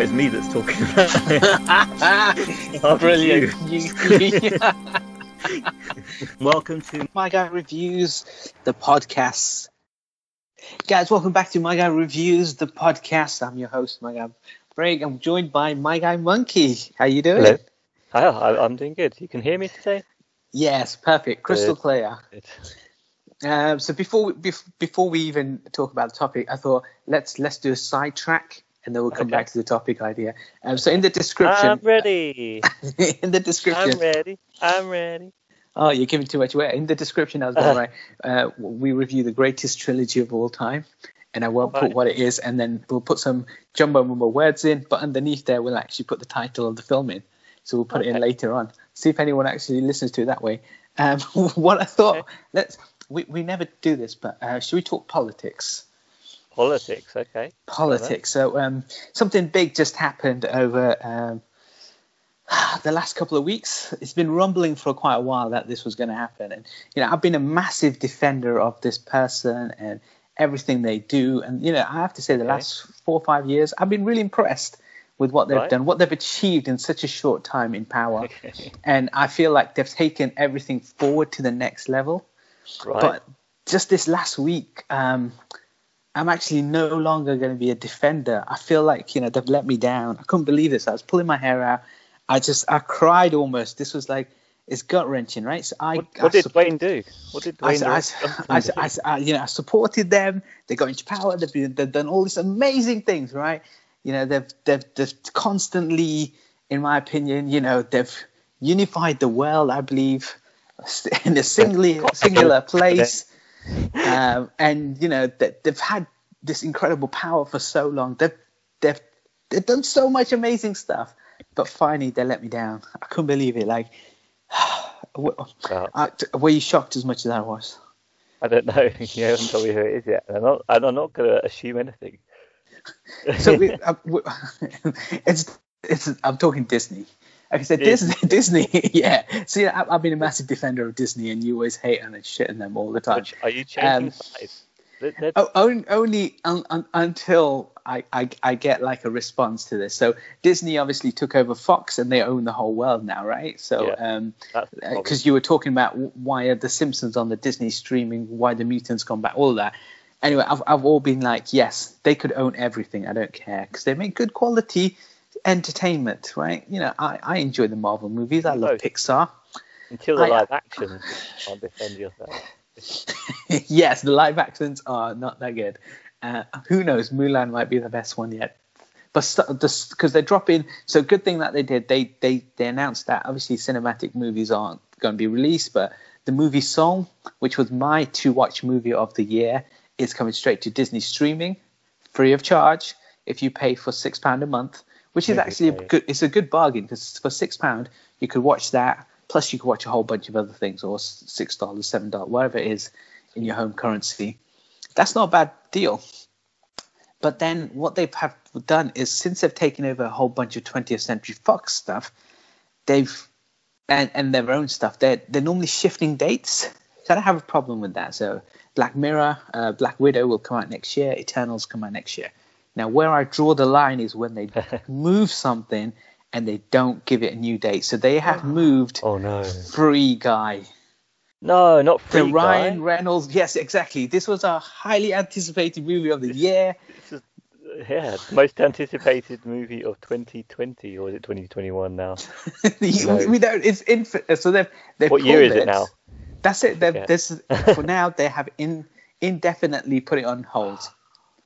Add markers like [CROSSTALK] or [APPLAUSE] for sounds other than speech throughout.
it's me that's talking. Oh, [LAUGHS] [LAUGHS] Brilliant. You- you- [LAUGHS] Welcome to My Guy Reviews, the podcast. Guys, welcome back to My Guy Reviews, the podcast. I'm your host, My Guy Craig. I'm joined by My Guy Monkey. How you doing? Hello. Hi, I- I'm doing good. You can hear me today? Yes, perfect. Crystal Good. clear. Good. Um, so before we, before we even talk about the topic, I thought let's let's do a sidetrack and then we'll come Okay. back to the topic idea. Um, so in the description, I'm ready. [LAUGHS] in the description, I'm ready. I'm ready. Oh, you're giving too much away. In the description, I was going to write, uh, we review the greatest trilogy of all time, and I won't put what it is, and then we'll put some jumbo mumbo words in, but underneath there, we'll actually put the title of the film in. So we'll put it in later on. See if anyone actually listens to it that way. Um, [LAUGHS] what I thought, Okay. let's, we, we never do this, but uh, should we talk politics? Politics, okay. Politics. So um, something big just happened over um, [SIGHS] the last couple of weeks. It's been rumbling for quite a while that this was going to happen, and you know I've been a massive defender of this person and everything they do, and you know I have to say the Okay. last four or five years I've been really impressed with what they've Right. done, what they've achieved in such a short time in power, Okay. and I feel like they've taken everything forward to the next level. Right. But just this last week, um, I'm actually no longer going to be a defender. I feel like you know they've let me down. I couldn't believe this. I was pulling my hair out. I just I cried almost. This was like it's gut wrenching, right? So I what I did sup- Wayne do? What did I, Wayne I, do? I, I, I- you know, I supported them. They got into power. They've, been, they've done all these amazing things, right? You know, they've, they've, they've constantly, in my opinion, you know, they've unified the world, I believe, [LAUGHS] in a singly, singular place. Um, and, you know, they, they've had this incredible power for so long. They've, they've, they've done so much amazing stuff. But finally, they let me down. I couldn't believe it. Like, [SIGHS] Well, I, were you shocked as much as I was? I don't know. [LAUGHS] You haven't told me who it is yet. I'm not, I'm not going to assume anything. so we, [LAUGHS] uh, we, [LAUGHS] it's it's I'm talking Disney. Like I said, Disney, [LAUGHS] Disney, yeah. See, I, I've been a massive defender of Disney, and you always hate and shit on them all the time. Which- Are you changing Um, sides? They're- Oh, on- only un, un, until I, I I get like a response to this. So Disney obviously took over Fox, and they own the whole world now, right? So Yeah. um, that's the problem. because you were talking about why are the Simpsons on the Disney streaming, why the mutants come back, all that. Anyway, I've I've all been like, yes, they could own everything. I don't care because they make good quality entertainment, right? You know, I, I enjoy the Marvel movies. I love Both. Pixar. Until the I- live action, can't defend yourself. [LAUGHS] yes, the live actions are not that good. Uh, who knows? Mulan might be the best one yet. But because they're dropping, so good thing that they did. They they they announced that obviously cinematic movies aren't going to be released, but the movie Soul, which was my to watch movie of the year, is coming straight to Disney streaming, free of charge if you pay for six pound a month, which is actually a good. It's a good bargain because for six pound you could watch that. Plus, you could watch a whole bunch of other things, or six dollars, seven dollars, whatever it is in your home currency. That's not a bad deal. But then what they have done is since they've taken over a whole bunch of 20th Century Fox stuff, they've and, and their own stuff. They're they're normally shifting dates. So I don't have a problem with that. So Black Mirror, uh, Black Widow will come out next year. Eternals come out next year. Now where I draw the line is when they [LAUGHS] move something and they don't give it a new date. So they have [GASPS] moved Oh no. Free Guy. No, not The free Ryan guy. Reynolds. Yes, exactly. This was a highly anticipated movie of the year. This is, yeah, most anticipated movie of 2020, or is it 2021 now? [LAUGHS] we, we don't. It's infinite. Uh, so they've they've What year is it now? That's it. Yeah. this for [LAUGHS] now. They have in indefinitely put it on hold.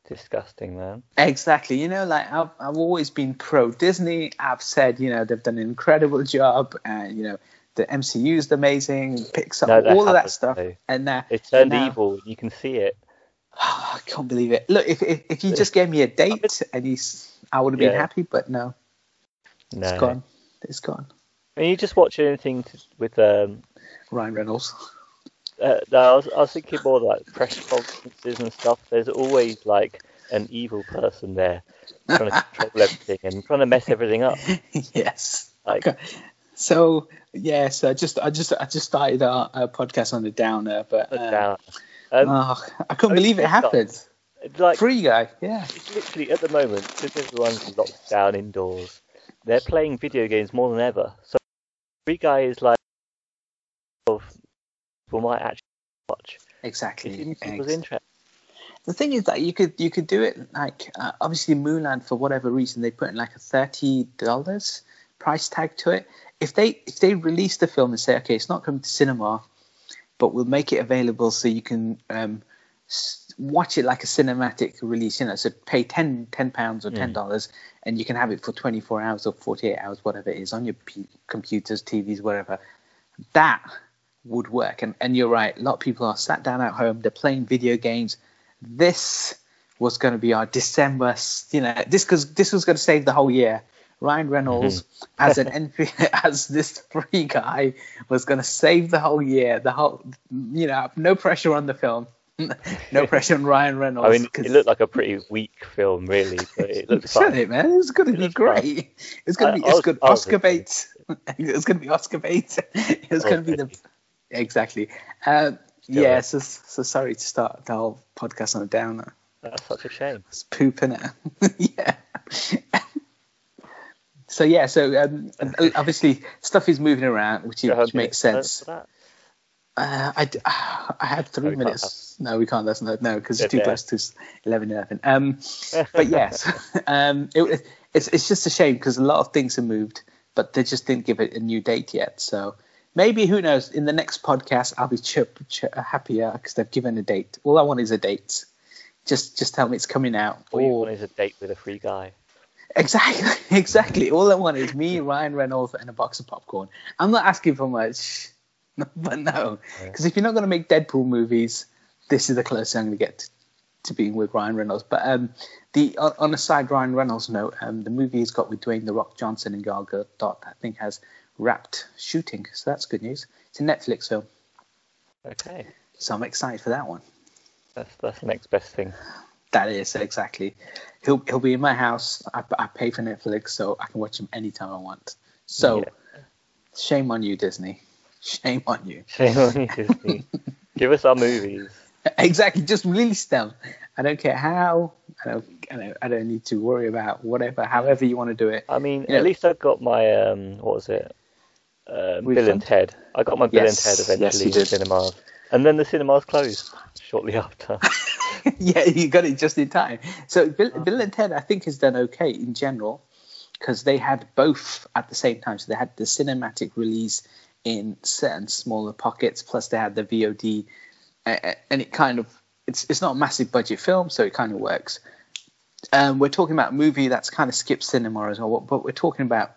Disgusting, man. Exactly. You know, like I've I've always been pro Disney. I've said you know they've done an incredible job, and you know the MCU is amazing, Pixar, No, all of that stuff, and now It turned now- evil. You can see it. [SIGHS] I can't believe it. Look, if if, if you just gave me a date and he's, I would have been Yeah. happy, but no, No. it's gone. It's gone. When you just watch anything to, with um, Ryan Reynolds. Uh, no, I was, I was thinking more like press conferences and stuff. There's always like an evil person there trying to control [LAUGHS] everything and trying to mess everything up. yes. Like, Okay. So yes, I just I just I just started our, our podcast on the downer, but uh, down. Um, oh, I couldn't believe it happened. like Free Guy, yeah. it's literally at the moment since everyone's locked down indoors, they're playing video games more than ever. So Free Guy is like people might actually watch. Exactly. Ex- interest. The thing is that you could you could do it like uh, obviously Mulan for whatever reason they put in like a thirty dollars price tag to it. If they if they release the film and say okay it's not coming to cinema, but we'll make it available so you can um, s- watch it like a cinematic release. You know, so pay 10 pounds or ten dollars and you can have it for twenty four hours or forty eight hours, whatever it is, on your p- computers, TVs, whatever. That would work. And and you're right. A lot of people are sat down at home. They're playing video games. This was going to be our December. You know, this because this was going to save the whole year. Ryan Reynolds mm-hmm. as an [LAUGHS] NP, [LAUGHS] as this free guy was going to save the whole year. The whole, you know, no pressure on the film, [LAUGHS] no pressure on Ryan Reynolds. I mean, 'cause- it looked like a pretty weak film, really, but it looked fun. it, man. It was going to be fun. great. It was going to be. I It's was- good. Oscar bait. it was going to be Oscar bait. It's going to be the. Exactly. Still yeah. So, so sorry to start the whole podcast on a downer. That's such a shame. It's pooping it. [LAUGHS] yeah. so yeah. So um, [LAUGHS] obviously stuff is moving around, which, you which makes sense. Uh, I, d- I had three can't minutes. No, we can't. That's not no because it's too yeah. close to s- 11 11. Um, [LAUGHS] but yes, um, it, it's it's just a shame because a lot of things have moved, but they just didn't give it a new date yet. So maybe who knows? In the next podcast, I'll be chip, chip, happier because they've given a date. All I want is a date. Just just tell me it's coming out. All you want is a date with a free guy. Exactly, [LAUGHS] exactly. All I want is me, Ryan Reynolds, and a box of popcorn. I'm not asking for much, [LAUGHS] but no, because if you're not going to make Deadpool movies, this is the closest I'm going to get to, to being with Ryan Reynolds. But um, the on, on a side Ryan Reynolds note, um, the movie he's got with Dwayne the Rock Johnson and Gal Gadot, I think, has wrapped shooting, so that's good news. It's a Netflix film, Okay, so I'm excited for that one. that's that's the next best thing. That is exactly. He'll he'll be in my house. I, I pay for Netflix, so I can watch him anytime I want. So, Yeah. shame on you, Disney. Shame on you. [LAUGHS] Shame on you, Disney. Give us our movies. [LAUGHS] exactly. Just release them. I don't care how. I don't. I don't, I don't need to worry about whatever. However you want to do it. I mean, Yeah. at least I've got my um, what was it? Uh, Bill and Ted. I got my Bill Yes, and Ted eventually you in cinemas, and then the cinemas closed shortly [LAUGHS] after. [LAUGHS] yeah, you got it just in time. So Bill, Bill and Ted, I think, has done okay in general because they had both at the same time. So they had the cinematic release in certain smaller pockets, plus they had the VOD, uh, and it kind of it's it's not a massive budget film, so it kind of works. Um, we're talking about a movie that's kind of skipped cinema as well, but we're talking about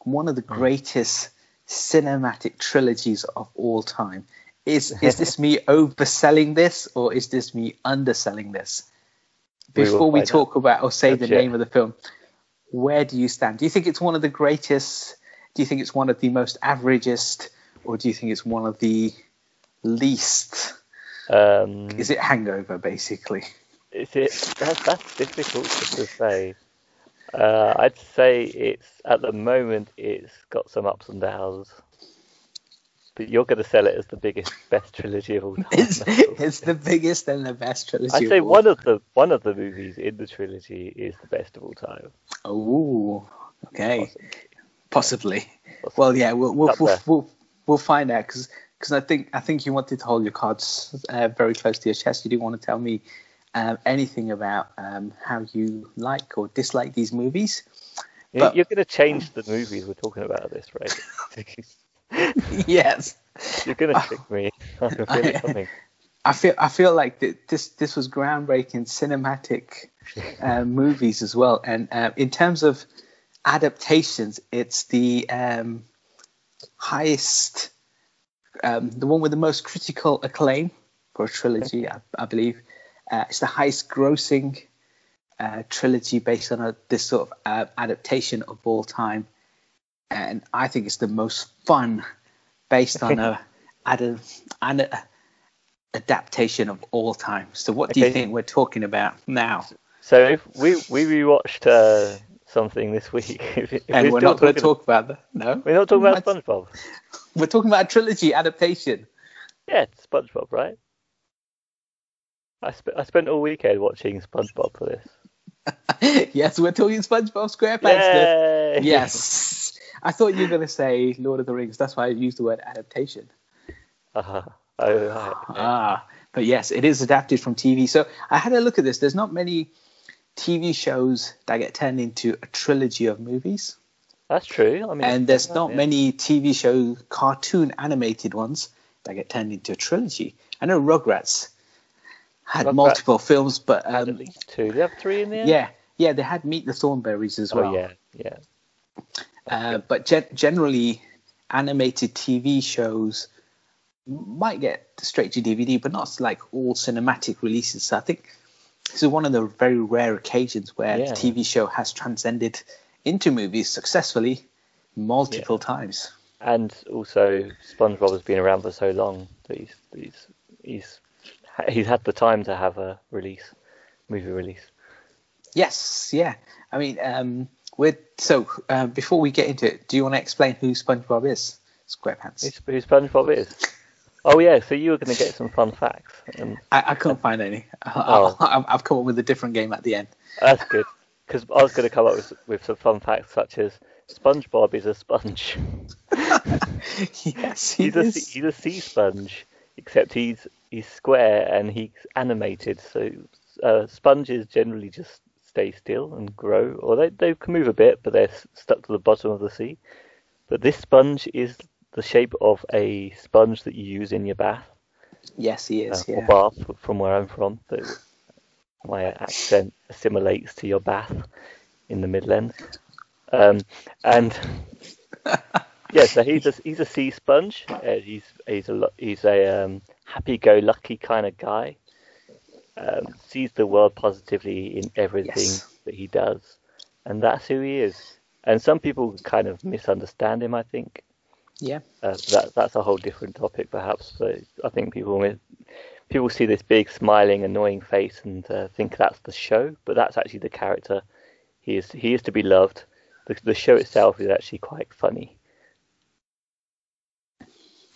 one of the greatest cinematic trilogies of all time. Is [LAUGHS] is this me overselling this or is this me underselling this? Before we find talk about or say the it. name of the film, where do you stand? Do you think it's one of the greatest? Do you think it's one of the most averagest, or do you think it's one of the least? Um, Is it Hangover basically? Is it? That's, that's difficult to say. Uh, I'd say it's at the moment it's got some ups and downs. But you're going to sell it as the biggest, [LAUGHS] best trilogy of all time. It's, it's the biggest and the best trilogy. I'd say of one of the one of the movies in the trilogy is the best of all time. Oh, okay, Possibly. possibly. Well, yeah, we'll we'll we'll, we'll, we'll find out because I think I think you wanted to hold your cards uh, very close to your chest. You didn't want to tell me um, anything about um, how you like or dislike these movies. But- You're going to change the movies we're talking about at this rate. [LAUGHS] yes, You're going to trick me. I can feel it coming. [LAUGHS] I feel I feel like th- this this was groundbreaking cinematic uh, [LAUGHS] movies as well. And uh, in terms of adaptations, it's the um, highest, um, the one with the most critical acclaim for a trilogy, I, I believe. Uh, it's the highest grossing uh, trilogy based on a, this sort of uh, adaptation of all time. And I think it's the most fun based on a, [LAUGHS] ad- an a, adaptation of all time. So what do you think we're talking about now? So if we we rewatched uh, something this week, [LAUGHS] if, and we're still not going to talk about that. No, We're not talking about SpongeBob. [LAUGHS] We're talking about a trilogy adaptation. Yeah, it's SpongeBob, right? I, sp- I spent all weekend watching SpongeBob for this. [LAUGHS] yes, we're talking SpongeBob SquarePants. Yay! Yes. I thought you were going to say Lord of the Rings. That's why I used the word adaptation. Uh-huh. Oh, right. Ah, but yes, it is adapted from TV. So I had a look at this. There's not many TV shows that get turned into a trilogy of movies, That's true. I mean, and there's not yeah. many TV show cartoon animated ones that get turned into a trilogy. I know Rugrats had Rugrats multiple films, but Had at um, least two. You have three in there? yeah, yeah, they had Meet the Thornberrys as well. Oh, yeah, yeah. Uh, but gen- generally, animated TV shows might get straight to DVD, but not like all cinematic releases. So I think this is one of the very rare occasions where Yeah. the TV show has transcended into movies successfully multiple times. And also, SpongeBob has been around for so long that he's he's he's [LAUGHS] he's had the time to have a release, movie release. Yes, yeah. I mean, um, we're so uh, before we get into it, do you want to explain who SpongeBob is? SquarePants. Who's, who SpongeBob is? Oh yeah, so you were going to get some fun facts, and I, I couldn't find any. Oh. [LAUGHS] I, I've come up with a different game at the end. that's good because I was going to come up with with some fun facts such as SpongeBob is a sponge. [LAUGHS] yes, he He's a is. sea- he's a sea sponge, except he's he's square and he's animated. So uh, sponges generally just stay still and grow, or they they can move a bit, but they're stuck to the bottom of the sea. But this sponge is the shape of a sponge that you use in your bath Yes, he uh, is. or bath from where I'm from. So my accent assimilates to your bath in the Midlands. Um, and [LAUGHS] yeah, so he's a he's a sea sponge. Uh, he's he's a he's a um, happy-go-lucky kind of guy. Um, sees the world positively in everything Yes. that he does, and that's who he is. And some people kind of misunderstand him. I think Yeah. uh, that that's a whole different topic, perhaps. So I think people people see this big, smiling, annoying face and uh, think that's the show, but that's actually the character. He is he is to be loved. The, the show itself is actually quite funny.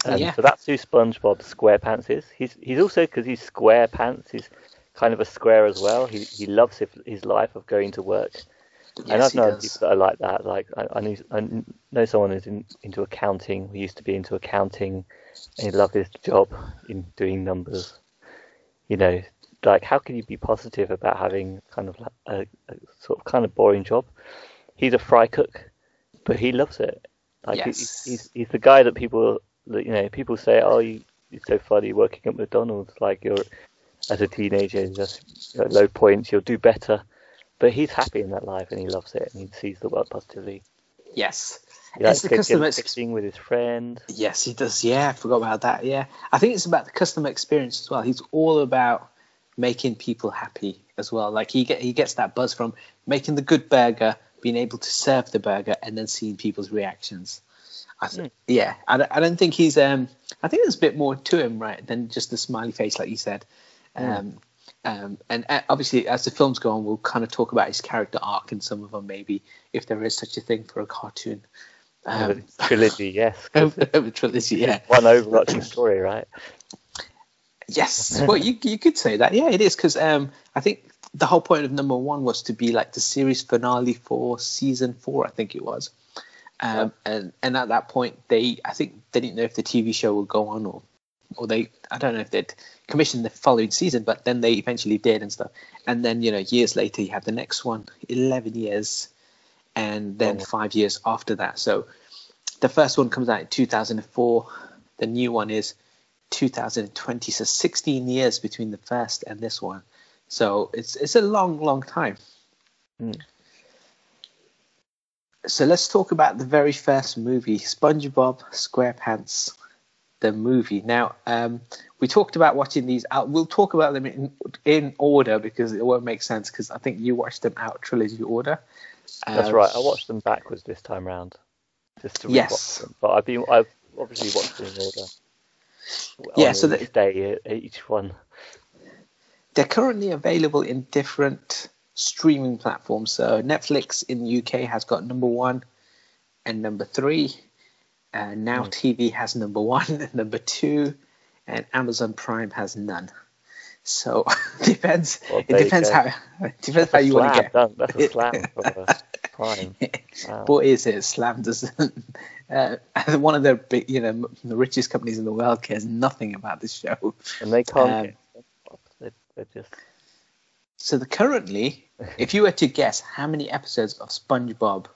Um, Yeah. So that's who SpongeBob SquarePants is. He's he's also because he's SquarePants. He's kind of a square as well. He he loves his, his life of going to work. Yes, and I've known people that are like that. Like I, I, knew, I know someone who's in, into accounting. Who used to be into accounting, and he loved his job in doing numbers. You know, like how can you be positive about having kind of a, a sort of kind of boring job? He's a fry cook, but he loves it. Like he- Yes. he's he's the guy that people you know people say, oh, you, you're so funny working at McDonald's. Like you're as a teenager, just at low points. You'll do better. But he's happy in that life and he loves it and he sees the world positively. Yes. He It's the customer ex- fishing with his friend. Yes, he does. Yeah, I forgot about that. Yeah, I think it's about the customer experience as well. He's all about making people happy as well. Like he get he gets that buzz from making the good burger, being able to serve the burger, and then seeing people's reactions. I th- Yeah, I don't, I don't think he's. Um, I think there's a bit more to him, right, than just the smiley face, like you said. Um, um, and uh, obviously, as the films go on, we'll kind of talk about his character arc in some of them, maybe if there is such a thing for a cartoon. Um, Trilogy, yes. 'cause [LAUGHS] over, over trilogy, yeah. [LAUGHS] One overarching story, right? Yes, [LAUGHS] well, you you could say that. Yeah, it is because um, I think the whole point of number one was to be like the series finale for season four. I think it was, um, and and at that point they I think they didn't know if the TV show would go on or or they I don't know if they'd commissioned the following season, but then they eventually did and stuff. And then you know years later you have the next one, eleven years, and then Oh. five years after that. So the first one comes out in 2004. The new one is 2020. So 16 years between the first and this one. So it's it's a long, long time. Hmm. So let's talk about the very first movie, SpongeBob SquarePants, the movie. Now, um, we talked about watching these out. We'll talk about them in, in order because it won't make sense. Because I think you watched them out trilogy order. That's Um, right. I watched them backwards this time round, just to rewatch Yes. them. But I've been, I've obviously watched them in order. Yeah, on so each that- day each one. They're currently available in different streaming platforms. So Netflix in the UK has got number one and number three. Uh, now Hmm. TV has number one and [LAUGHS] number two, and Amazon Prime has none. So [LAUGHS] depends. Well, it depends how [LAUGHS] it depends how That's a you want to get. done. That's a slam for Prime. Wow. What is it? Slam doesn't. Uh, one of the big, you know, the richest companies in the world cares nothing about this show. And they can't Um. They're just So the currently, if you were to guess how many episodes of SpongeBob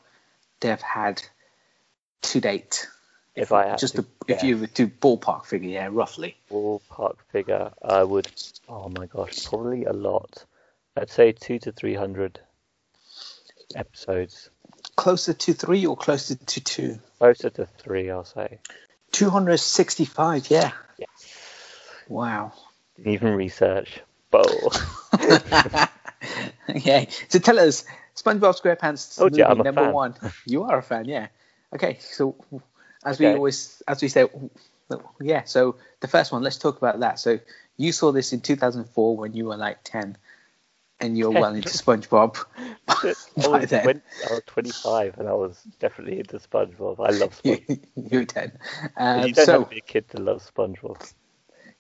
they've had to date, If I just to to, if you were to ballpark figure, yeah, roughly. ballpark figure, I would. Oh my gosh, probably a lot. I'd say two to three hundred episodes. Closer to three or closer to two? Closer to three, I'll say. 265, yeah. Yes. Wow. Didn't even research. Bowl. [LAUGHS] [LAUGHS] [LAUGHS] yeah. So tell us, SpongeBob SquarePants Told movie you, I'm a number fan. one. You are a fan, yeah. Okay. So as we always, as we say, yeah. So the first one, let's talk about that. So you saw this in 2004 when you were like 10, and you were well into [LAUGHS] SpongeBob I [LAUGHS] was, then. 20, I was 25 and I was definitely into SpongeBob. I love SpongeBob. you were 10. Um, you don't so have to be a kid to love SpongeBob.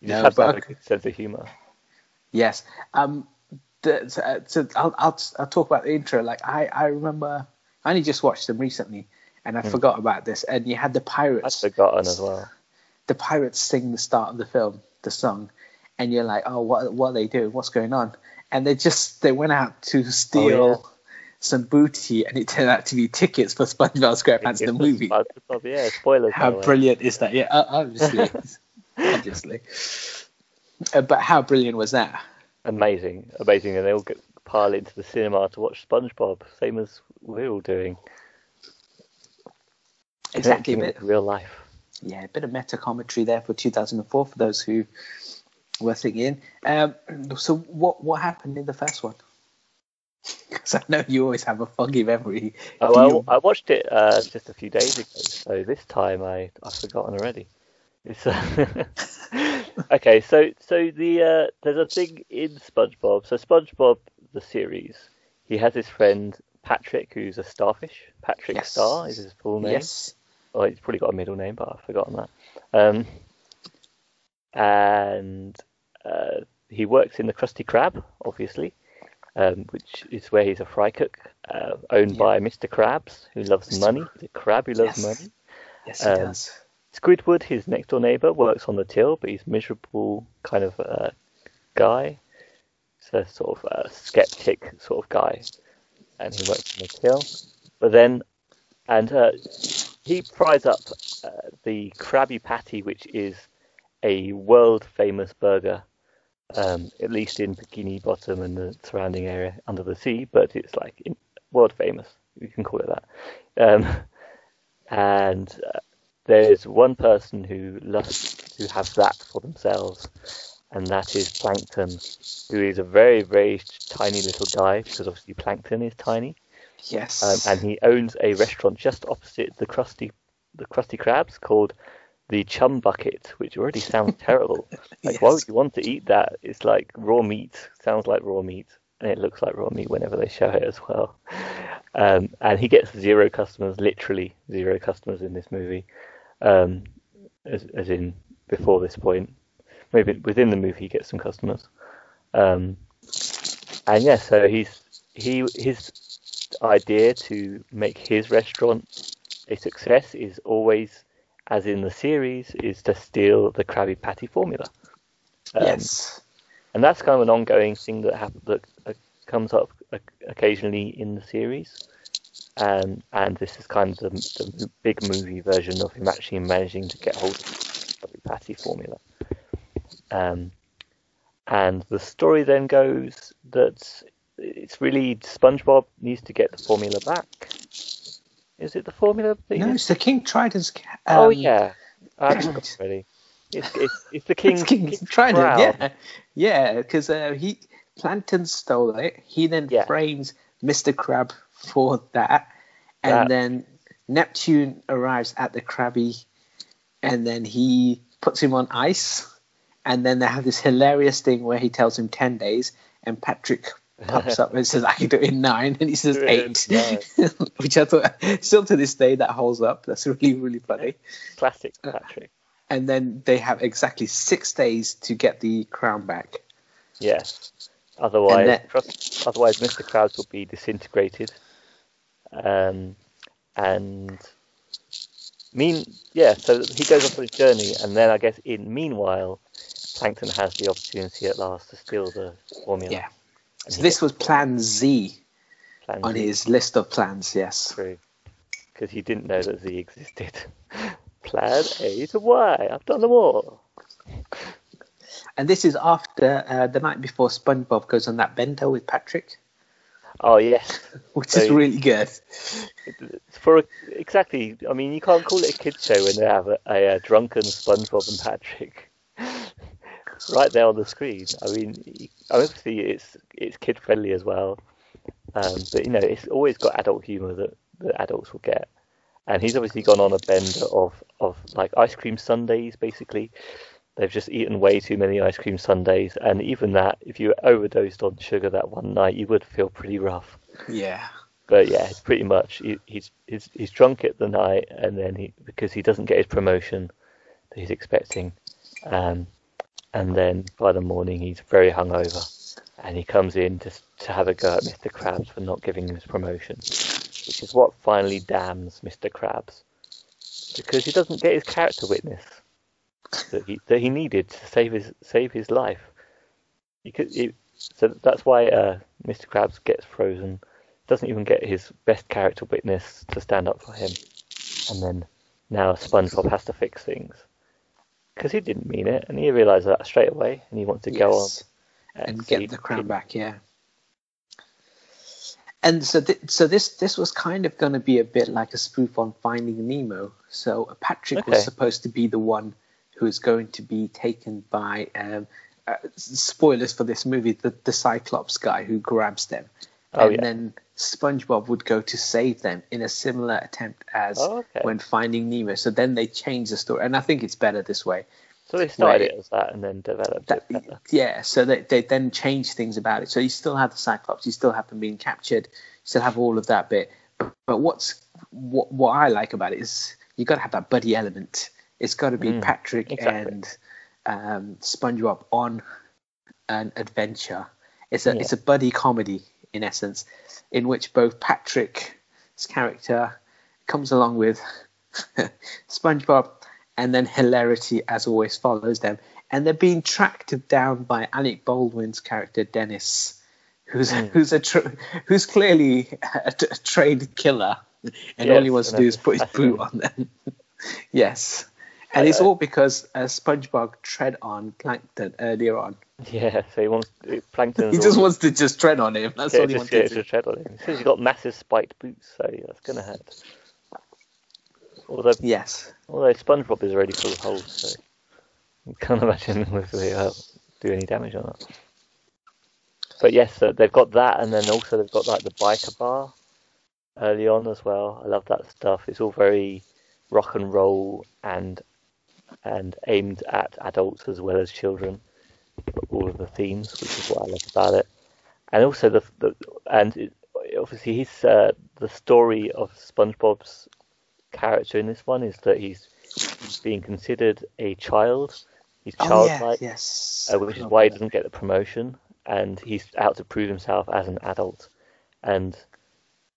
You just No, have to but- have a good sense of humour. Yes. Um. So, uh, I'll, I'll I'll talk about the intro. Like I I remember I only just watched them recently, and I forgot about this. And you had the pirates. I'd forgotten as well. The pirates sing the start of the film, the song, and you're like, oh, what what are they doing? What's going on? And they just they went out to steal. Oh, yeah. Some booty, and it turned out to be tickets for SpongeBob SquarePants the movie. SpongeBob, yeah, spoilers. How the way. brilliant is that? Yeah, obviously, [LAUGHS] obviously. Uh, but how brilliant was that? Amazing, amazing, and they all get pile into the cinema to watch SpongeBob, same as we're all doing. Exactly. bit- real life. yeah, a bit of meta commentary there for 2004 for those who were thinking. Um, so what what happened in the first one? [LAUGHS] Because I know you always have a foggy memory. Oh, well, I watched it uh, just a few days ago, so this time I I've forgotten already. It's, uh, [LAUGHS] [LAUGHS] okay, so so the uh, there's a thing in SpongeBob. So SpongeBob the series, he has his friend Patrick, who's a starfish. Patrick Yes. Star is his full name. Yes. Oh, he's probably got a middle name, but I've forgotten that. Um, and uh, he works in the Krusty Krab, obviously, um, which is where he's a fry cook, uh, owned Yeah. by Mr. Krabs, who loves Mr. money. The crab who loves Yes. money. Yes, he Um, does. Squidward, his next door neighbor, works on the till, but he's a miserable kind of uh, guy. He's a sort of uh, skeptic sort of guy, and he works on the till. But then, and uh, he fries up uh, the Krabby Patty, which is a world famous burger, um, at least in Bikini Bottom and the surrounding area under the sea, but it's like world famous. You can call it that. Um, [LAUGHS] and uh, there's one person who loves to have that for themselves, and that is Plankton, who is a very, very tiny little guy, because obviously Plankton is tiny, Yes. um, and he owns a restaurant just opposite the Krusty, the Krusty Krabs called the Chum Bucket, which already sounds terrible. [LAUGHS] Like, why would you want to eat that? It's like raw meat. Sounds like raw meat, and it looks like raw meat whenever they show it as well. Um, and he gets zero customers, literally zero customers in this movie, um, as, as in before this point. Maybe within the movie he gets some customers. Um, and yeah, so he's he his idea to make his restaurant a success is always, as in the series, is to steal the Krabby Patty formula. Um, yes. and that's kind of an ongoing thing that happens that uh, comes up o- occasionally in the series. Um, and this is kind of the, the big movie version of him actually managing to get hold of the Patty formula. Um, and the story then goes that it's really SpongeBob needs to get the formula back. Is it the formula? that No, it's the King Trident's. oh um, yeah, I forgot already. It's, it's, it's the King's, [LAUGHS] It's King King's Trident, crown. yeah, yeah, because uh, he Plankton stole it. He then Yeah. frames Mr. Crab for that, and That- then Neptune arrives at the Krabby, and then he puts him on ice, and then they have this hilarious thing where he tells him ten days, and Patrick pops up and says, "I can do it in nine, and he says eight, [LAUGHS] which I thought still to this day that holds up. That's really really funny. Classic Uh, And then they have exactly six days to get the crown back. Yes. Otherwise, trust, otherwise Mr. Krabs will be disintegrated. Um, and mean, yeah. So he goes off on his journey, and then I guess in meanwhile, Plankton has the opportunity at last to steal the formula. Yeah. So this was Plan Z Plan on Z his list of plans. Yes. through because he didn't know that Z existed. [LAUGHS] Plan A to Y. I've done them all. And this is after uh, the night before SpongeBob goes on that bender with Patrick, Oh yes. [LAUGHS] which So- is really good. For a, exactly, I mean, you can't call it a kids show when they have a, a, uh drunken SpongeBob and Patrick [LAUGHS] right there on the screen. I mean, obviously it's it's kid friendly as well, um, but you know, it's always got adult humour that, that adults will get. And he's obviously gone on a bender of of like ice cream sundaes, basically. They've just eaten way too many ice cream sundaes, and even that, if you overdosed on sugar that one night, you would feel pretty rough. Yeah. But yeah, it's pretty much he, he's he's he's drunk at the night, and then he because he doesn't get his promotion that he's expecting, um, and then by the morning he's very hungover, and he comes in just to have a go at Mr. Krabs for not giving him his promotion, which is what finally damns Mr. Krabs because he doesn't get his character witness that he that he needed to save his save his life. He could, so that's why uh, Mr. Krabs gets frozen doesn't even get his best character witness to stand up for him, and then now SpongeBob has to fix things because he didn't mean it, and he realizes that straight away, and he wants to go on Yes. and get the crown back. Yeah. And so, th- so this this was kind of going to be a bit like a spoof on Finding Nemo. So Patrick was supposed to be the one who is going to be taken by um, uh, spoilers for this movie, the, the Cyclops guy who grabs them, Oh, and yeah. then SpongeBob would go to save them in a similar attempt as Oh, okay. when Finding Nemo. So then they change the story, and I think it's better this way. So they started it as that and then developed That, it better. yeah, so they, they then change things about it. So you still have the Cyclops, you still have them being captured, you still have all of that bit. But, but what's what, what I like about it is you got to have that buddy element. It's got to be Mm, Patrick exactly. and um, SpongeBob on an adventure. It's a Yeah. it's a buddy comedy in essence, in which both Patrick's character comes along with [LAUGHS] SpongeBob, and then hilarity as always follows them. And they're being tracked down by Alec Baldwin's character Dennis, who's Hmm. who's a tr who's clearly a, [LAUGHS] t- a trained killer, and all he wants to do is put his [LAUGHS] boot on them. yes. And it's Uh, all because uh, SpongeBob tread on Plankton earlier on. Yeah, so he wants Plankton. He just wants to just tread on him. That's yeah, all he just, yeah, to just tread on him. He says he's got massive spiked boots, so that's gonna hurt. Although Yes. Although SpongeBob is already full of holes, so you can't [LAUGHS] imagine if they uh, do any damage on it. But yes, uh, they've got that, and then also they've got like the biker bar early on as well. I love that stuff. It's all very rock and roll and and aimed at adults as well as children. All of the themes, which is what I love about it, and also the, the and it, obviously he's uh, the story of SpongeBob's character in this one is that he's being considered a child. He's Oh yeah. childlike, Yes. uh, which is why he doesn't get the promotion, and he's out to prove himself as an adult. And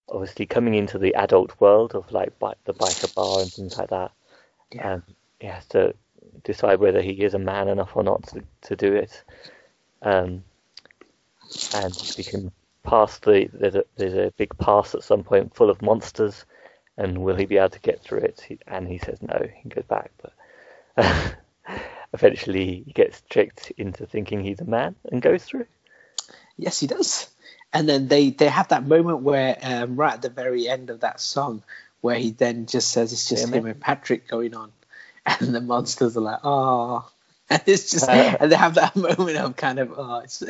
obviously, coming into the adult world of like bi- the biker bar and things like that, Yeah. um, he has to decide whether he is a man enough or not to, to do it. Um, and he can pass the there's a, there's a big pass at some point full of monsters, and will he be able to get through it? He, and he says no, he goes back, but [LAUGHS] eventually he gets tricked into thinking he's a man and goes through. Yes, he does. And then they, they have that moment where, um, right at the very end of that song, where he then just says it's just Yeah, him man. and Patrick going on, and the monsters are like, oh, and it's just, uh, and they have that [LAUGHS] moment of kind of, oh, it's,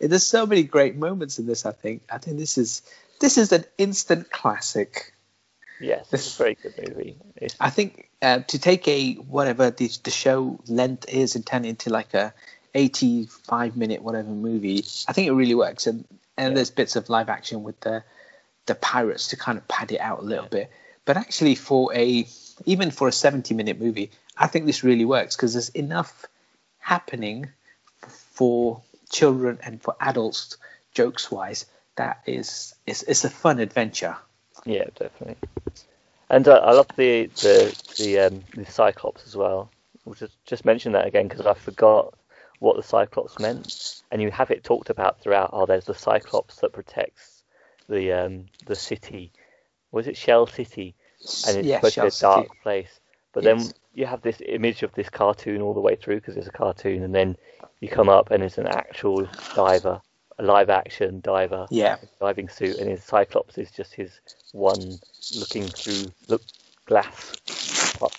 there's so many great moments in this. I think, I think this is this is an instant classic. Yes, it's a very good movie. It's, I think uh, to take a whatever the, the show length is and turn it into like a 85 minute whatever movie, I think it really works. And and Yeah. there's bits of live action with the the pirates to kind of pad it out a little bit. But actually, for a even for a 70 minute movie, I think this really works because there's enough happening for children and for adults, jokes wise, that is it's, it's a fun adventure. Yeah, definitely. And uh, I love the the the, um, the Cyclops as well. We'll just just mention that again because I forgot what the Cyclops meant, and you have it talked about throughout. Oh, there's the Cyclops that protects the um, the city. Was it Shell City? And it's Yeah, supposed to be a dark place. But Yes. then you have this image of this cartoon all the way through because it's a cartoon, and then you come up and it's an actual diver, a live action diver Yeah, diving suit, and his Cyclops is just his one looking through look glass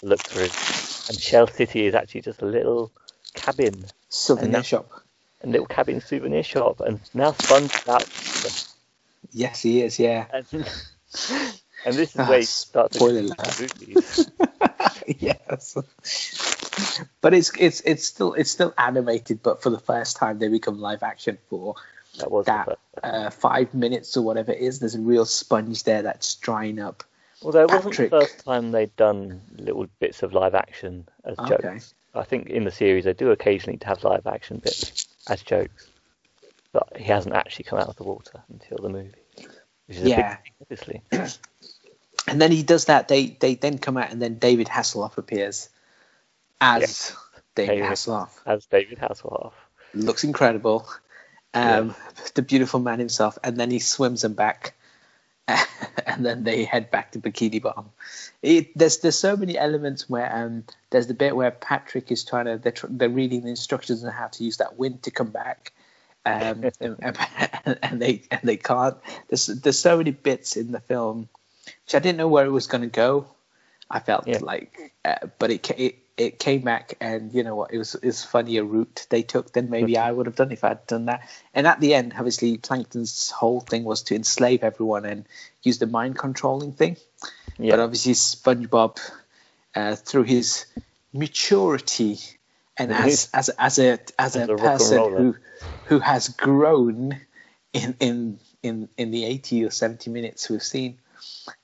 look through, and Shell City is actually just a little cabin, souvenir that- shop. a little cabin souvenir shop, and now Sponge out, Yes, he is. Yeah. and, [LAUGHS] and this is Ah, where he starts to [LAUGHS] yes. But it's it's it's still it's still animated, but for the first time they become live action for That was that uh, five minutes or whatever it is. There's a real sponge there that's drying up. Although it wasn't Patrick. the first time they'd done little bits of live action as Okay. jokes. I think in the series they do occasionally to have live action bits as jokes, but he hasn't actually come out of the water until the movie, which is Yeah. big obviously. [CLEARS THROAT] And then he does that. They they then come out, and then David Hasselhoff appears as David David. Hasselhoff. as David Hasselhoff. Looks incredible. Um, The beautiful man himself, and then he swims them back, [LAUGHS] and then they head back to Bikini Bottom. It, there's there's so many elements where um there's the bit where Patrick is trying to they're, tr- they're reading the instructions on how to use that wind to come back. Um, [LAUGHS] and, and they and they can't. There's there's so many bits in the film, which I didn't know where it was going to go. I felt Yeah. like, uh, but it, it it came back, and you know what? It was it's funnier route they took than maybe I would have done if I'd done that. And at the end, obviously, Plankton's whole thing was to enslave everyone and use the mind controlling thing. Yeah, But obviously, SpongeBob, uh, through his maturity and [LAUGHS] as as as a as, As a, a person who who has grown in in in in the eighty or seventy minutes we've seen,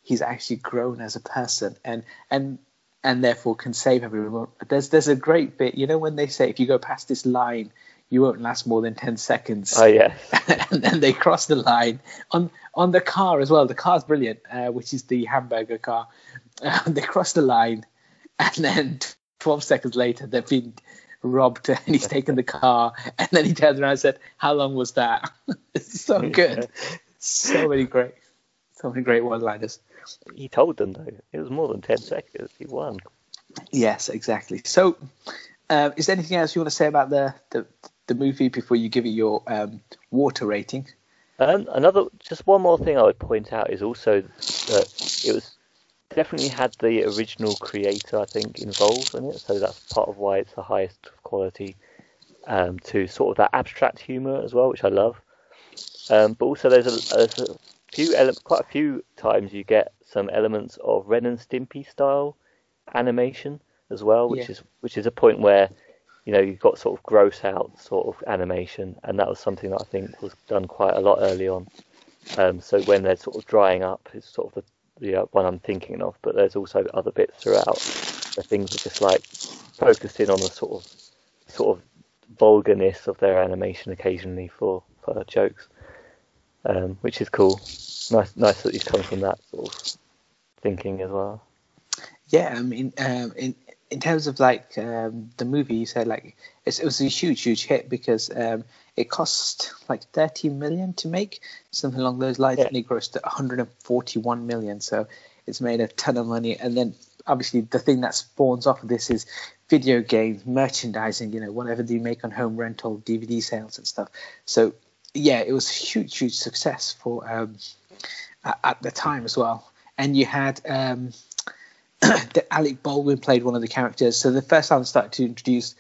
he's actually grown as a person and and and therefore can save everyone. There's there's a great bit, you know, when they say if you go past this line, you won't last more than ten seconds oh yeah, [LAUGHS] and then they cross the line on on the car as well. The car's brilliant, uh, which is the hamburger car. Uh, [LAUGHS] they cross the line, and then 12 seconds later they've been robbed, [LAUGHS] and he's taken the car, and then he turns around and said, "How long was that?" it's so good, so many great, [LAUGHS] so many great one-liners. he told them though it was more than ten seconds. He won. Yes, exactly. So, uh, is there anything else you want to say about the the, the movie before you give it your um, water rating? Um, another, just one more thing I would point out is also that it was definitely had the original creator, I think, involved in it. So that's part of why it's the highest quality um, to sort of that abstract humor as well, which I love. Um, but also there's a, there's a few ele- quite a few times you get some elements of Ren and Stimpy style animation as well, which Yeah. is which is a point where you know you've got sort of gross out sort of animation, and that was something that I think was done quite a lot early on. Um, so when they're sort of drying up is sort of the, the uh, one I'm thinking of, but there's also other bits throughout where things are just like focusing on the sort of sort of vulgarness of their animation occasionally for for jokes, um, which is cool. Nice, nice that he's come from that sort of thinking as well. Yeah, I mean, um, in in terms of like um, the movie, you said like it's, it was a huge, huge hit because um, it cost like 30 million to make, something along those lines, Yeah. and it grossed 141 million. So it's made a ton of money. And then obviously the thing that spawns off of this is video games, merchandising, you know, whatever they make on home rental, DVD sales and stuff. So yeah, it was a huge, huge success for um, at, at the time as well. And you had um, [CLEARS THROAT] that Alec Baldwin played one of the characters. So the first time I started to introduce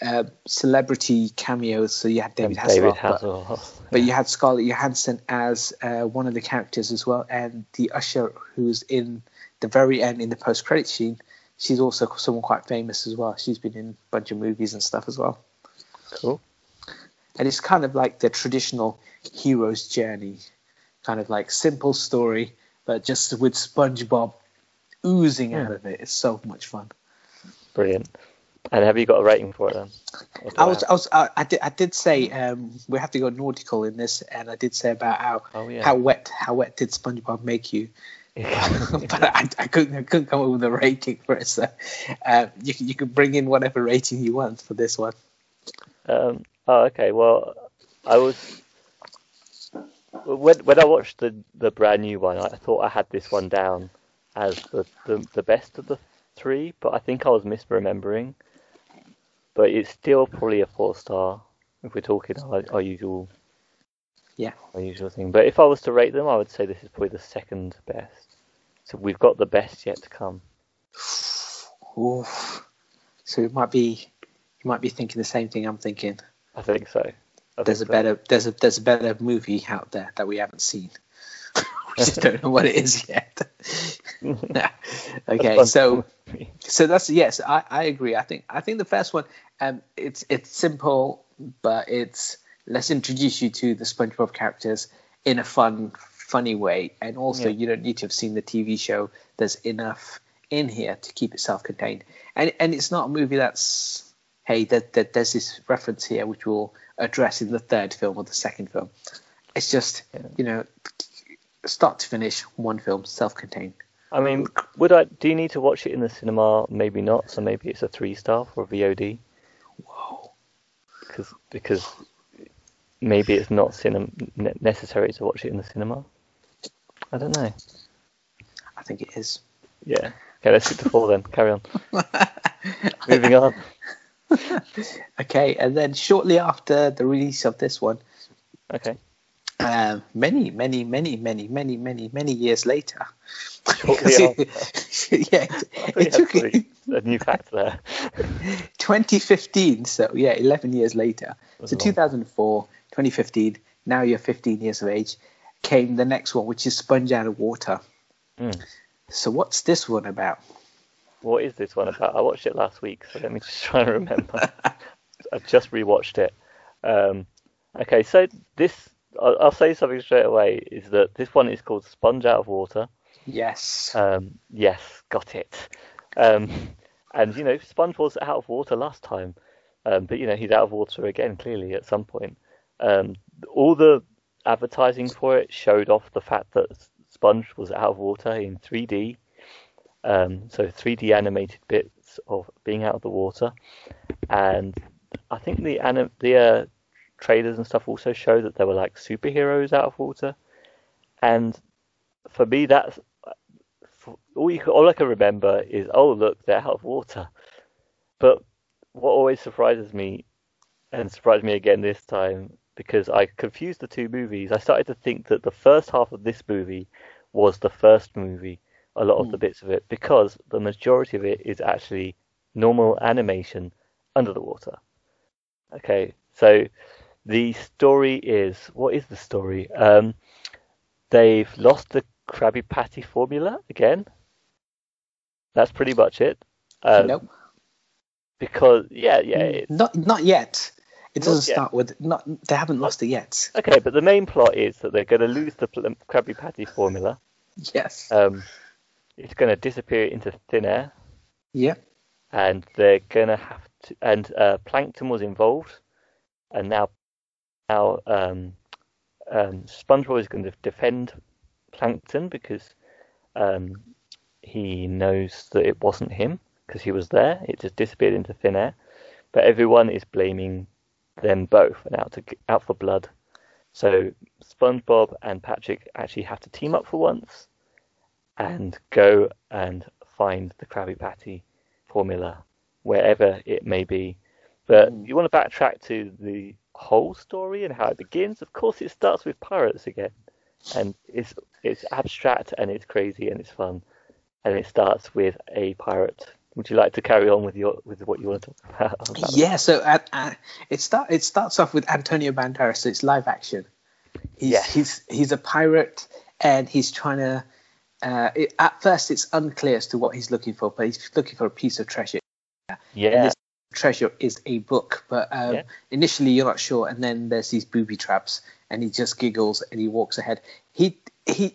uh, celebrity cameos, so you had David And David Hasselhoff, but, Hasselhoff. [LAUGHS] but you had Scarlett Johansson as uh, one of the characters as well, and the usher who's in the very end in the post-credit scene. She's also someone quite famous as well. She's been in a bunch of movies and stuff as well. Cool. And it's kind of like the traditional hero's journey, kind of like simple story, but just with SpongeBob oozing out of it. It's so much fun. Brilliant. And have you got a rating for it then? I was, I was, I, I did, I did say um, we have to go nautical in this, and I did say about how Oh, yeah. how wet how wet did SpongeBob make you, [LAUGHS] but I, I couldn't I couldn't come up with a rating for it. So uh, you you can bring in whatever rating you want for this one. Um, oh, okay. Well, I was when when I watched the the brand new one, I thought I had this one down as the the, the best of the three, but I think I was misremembering. But it's still probably a four star if we're talking our, our usual Yeah. our usual thing. But if I was to rate them, I would say this is probably the second best. So we've got the best yet to come. Oof. So it might be might be thinking the same thing I'm thinking. I think so. I There's a so. better there's a there's a better movie out there that we haven't seen. [LAUGHS] we just don't know what it is yet. [LAUGHS] [LAUGHS] okay, so so that's yes, I, I agree. I think I think the first one, um, it's it's simple, but it's let's introduce you to the SpongeBob characters in a fun, funny way, and also Yeah. you don't need to have seen the TV show. There's enough in here to keep it self-contained, and and it's not a movie that's hey that that there's this reference here which we'll address in the third film or the second film. It's just you know start to finish one film self-contained. I mean, would I? Do you need to watch it in the cinema? Maybe not. So maybe it's a three star for VOD Whoa. because because maybe it's not cinema necessary to watch it in the cinema. I don't know. I think it is. Yeah. Okay, let's skip to four then. Carry on. [LAUGHS] Moving on. Okay, and then shortly after the release of this one, Okay. um, many, many, many, many, many, many, many years later, Shortly [LAUGHS] it- yeah, it, it took a new fact there. [LAUGHS] 2015. So yeah, 11 years later. That's So long. 2004, 2015. Now you're 15 years of age. Came the next one, which is Sponge Out of Water. Mm. So what's this one about? What is this one about? I watched it last week, so let me just try and remember. [LAUGHS] I've just rewatched it. Um, okay, so this I'll, I'll say something straight away. Is that this one is called Sponge Out of Water? Yes. Um, yes, got it. Um, and you know, Sponge was out of water last time, um, but you know he's out of water again clearly at some point. Um, all the advertising for it showed off the fact that Sponge was out of water in 3D. Um, so 3D animated bits of being out of the water, and I think the anim- the uh, trailers and stuff also show that there were like superheroes out of water, and for me that's all you all I can remember is oh look they're out of water, but what always surprises me, and surprised me again this time because I confused the two movies. I started to think that the first half of this movie was the first movie, a lot of the bits of it, because the majority of it is actually normal animation under the water. Okay, so the story is what is the story? Um, they've lost the Krabby Patty formula again. That's pretty much it. Um, nope. Because yeah, yeah. Not not yet. It doesn't yet. start with not. They haven't lost it yet. okay, but the main plot is that they're going to lose the Krabby Patty formula. [LAUGHS] Yes. Um, it's going to disappear into thin air, Yeah. and they're going to have to. And uh, Plankton was involved, and now, now um, um, SpongeBob is going to defend Plankton because um, he knows that it wasn't him because he was there. It just disappeared into thin air, but everyone is blaming them both and out to out for blood. So SpongeBob and Patrick actually have to team up for once and go and find the Krabby Patty formula wherever it may be. But Mm. you want to backtrack to the whole story and how it begins. Of course, it starts with pirates again, and it's it's abstract and it's crazy and it's fun, and it starts with a pirate. Would you like to carry on with your with what you want to talk about? [LAUGHS] about Yeah. So uh, uh, it start it starts off with Antonio Banderas. So it's live action. He's Yes. he's he's a pirate and he's trying to. Uh, it, at first, it's unclear as to what he's looking for, but he's looking for a piece of treasure. Yeah, this treasure is a book, but um, Yeah. initially you're not sure, and then there's these booby traps, and he just giggles and he walks ahead. He he.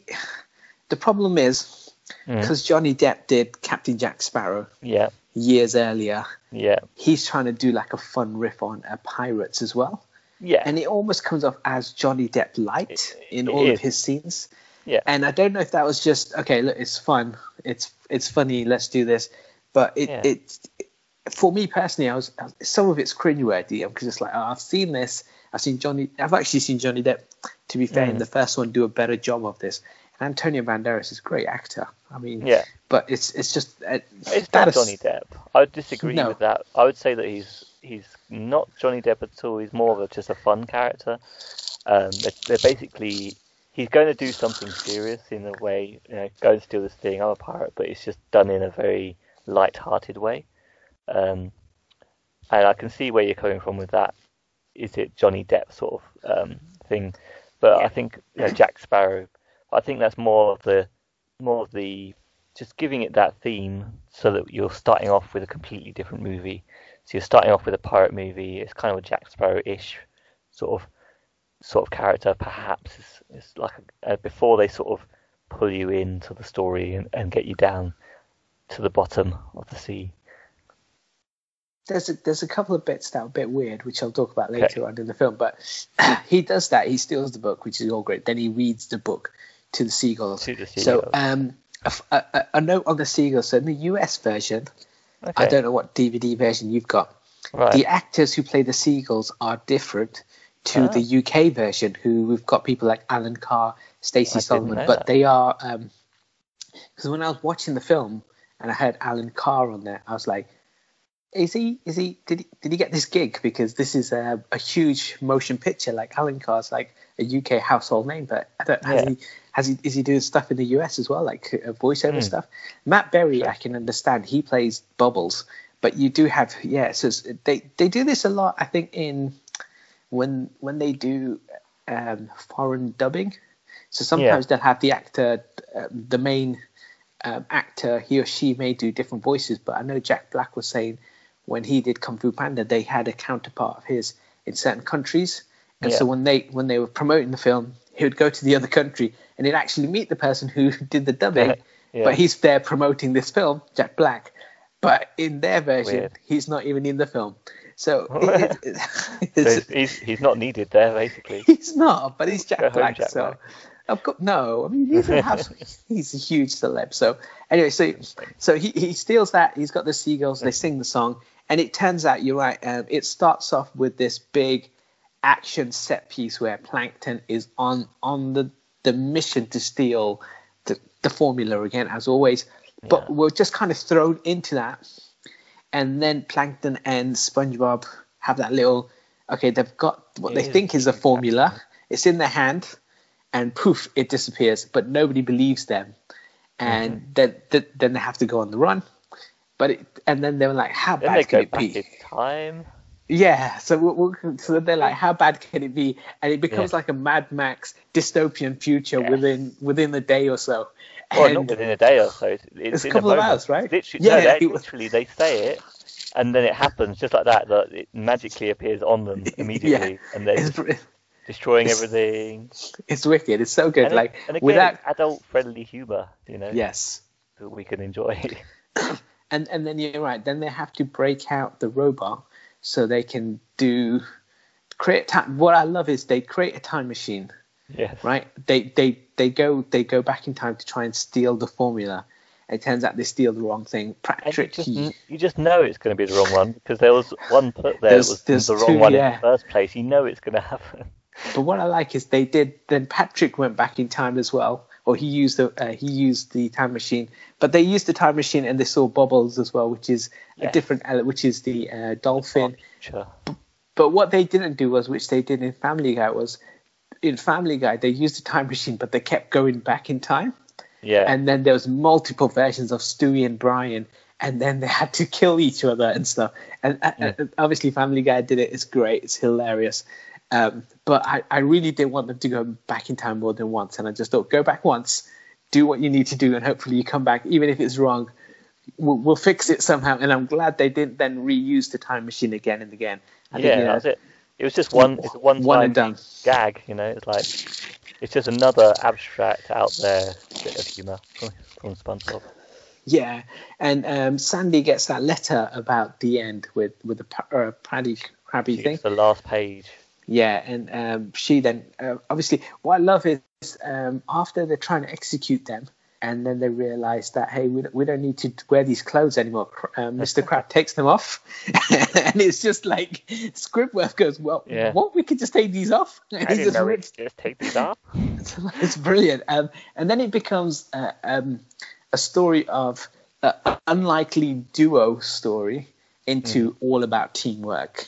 The problem is Mm. because Johnny Depp did Captain Jack Sparrow. yeah, years earlier. Yeah. He's trying to do like a fun riff on uh, pirates as well, Yeah. and it almost comes off as Johnny Depp light in all is. of his scenes. Yeah. And I don't know if that was just okay. Look, it's fun. It's it's funny. Let's do this. But it Yeah. it for me personally, I was some of it's cringeworthy because it's like oh, I've seen this. I've seen Johnny. I've actually seen Johnny Depp. To be fair, in Mm. the first one, do a better job of this. And Antonio Banderas is a great actor. I mean, Yeah. But it's it's just uh, It's not is- Johnny Depp. I would disagree No. with that. I would say that he's he's not Johnny Depp at all. He's more of a, just a fun character. Um, they're, they're basically he's going to do something serious in a way. You know, go and steal this thing. I'm a pirate, but it's just done in a very light-hearted way. Um, and I can see where you're coming from with that. Is it Johnny Depp sort of um, thing? But I think you know, Jack Sparrow. I think that's more of the more of the just giving it that theme so that you're starting off with a completely different movie. So you're starting off with a pirate movie. It's kind of a Jack Sparrow-ish sort of sort of character, perhaps. is, it's like uh, before they sort of pull you into the story and, and get you down to the bottom of the sea. there's a, there's a couple of bits that are a bit weird, which I'll talk about Okay. later on in the film. But [CLEARS THROAT] he does that. He steals the book, which is all great. Then he reads the book to the seagulls. To the So a um, a, a- a- a note on the seagulls. So in the US version, Okay. I don't know what DVD version you've got. Right. The actors who play the seagulls are different to Ah. the UK version. Who we've got people like Alan Carr, Stacey I Solomon, but that. they are because when I was watching the film and I heard Alan Carr on there, I was like, is he? Is he? Did he? Did he get this gig? Because this is a, a huge motion picture. Like Alan Carr's like a UK household name, but I don't, has Yeah. he? Has he? Is he doing stuff in the US as well, like uh, voiceover Hmm. stuff? Matt Berry, I can understand. He plays Bubbles, but you do have yeah. So it's- they they do this a lot. I think in when when they do um, foreign dubbing. So sometimes they'll have the actor, uh, the main um, actor, he or she may do different voices. But I know Jack Black was saying when he did Kung Fu Panda, they had a counterpart of his in certain countries. And so when they when they were promoting the film, he would go to the other country and he'd actually meet the person who [LAUGHS] did the dubbing. [LAUGHS] Yeah. But he's there promoting this film, Jack Black. But in their version, Weird. he's not even in the film. So [LAUGHS] it, it, [LAUGHS] So it's, he's, he's not needed there, basically. [LAUGHS] He's not, but he's Jack Go Black. Jack so Black. I've got no. I mean, he's a house, he's a huge celeb. So anyway, so so he, he steals that. He's got the seagulls. They sing the song, and it turns out you're right. Um, it starts off with this big action set piece where Plankton is on on the the mission to steal the, the formula again, as always. But Yeah. we're just kind of thrown into that, and then Plankton and SpongeBob have that little. Okay, they've got what It they think is a formula. It's in their hand, and poof, it disappears. But nobody believes them, and Mm-hmm. then then then they have to go on the run. But it, and then they were like, "How Then bad can it be?" time. Yeah, so we'll, we'll, so they're like, how bad can it be? And it becomes Yeah. like a Mad Max dystopian future within within a day or so. Well, And not within a day or so. It's, it's, a in couple of hours, right? Literally, Yeah, no, they, was- literally, they say it, and then it happens just like that. That it magically appears on them [LAUGHS] immediately, and they're it's, destroying it's- everything. it's wicked. It's so good. And, like and again, without adult-friendly humor, you know, yes, that we can enjoy. [COUGHS] and and then you're right. Then they have to break out the robot so they can do create time. What I love is they create a time machine. Yes. right? They they they go they go back in time to try and steal the formula. It turns out they steal the wrong thing. And you Patrick, just, you just know it's going to be the wrong one because there was one put there that was the wrong two, one in the first place. You know it's going to happen. but what I like is they did. Then Patrick went back in time as well, or he used the uh, he used the time machine. But they used the time machine and they saw bubbles as well, which is a different which is the uh, dolphin. Sure. But what they didn't do was, which they did in Family Guy, was in Family Guy they used the time machine, but they kept going back in time. Yeah. and then there was multiple versions of Stewie and Brian, and then they had to kill each other and stuff. And uh, Yeah. uh, obviously, Family Guy did it. It's great. It's hilarious. Um, but I, I really did want them to go back in time more than once, and I just thought, go back once, do what you need to do, and hopefully you come back, even if it's wrong. We'll, we'll fix it somehow. And I'm glad they didn't then reuse the time machine again and again. I yeah, think, you know, that was it. It was just one. It's one-time one and done. gag. You know, it's like it's just another abstract out there bit of humor from, SpongeBob. Yeah, and um, Sandy gets that letter about the end with with the uh, Paddy Crabby thing. The last page. Yeah, and um, she then uh, obviously what I love is um, after they're trying to execute them, and then they realize that hey, we don't, we don't need to wear these clothes anymore. Um, Mr. Crab takes them off, [LAUGHS] and it's just like Squidward goes, well, Yeah. what? We could just take these off. [LAUGHS] And I didn't just know rips it. Just take these off. [LAUGHS] it's brilliant. Um, and then it becomes uh, um, a story of an unlikely duo story into all about teamwork.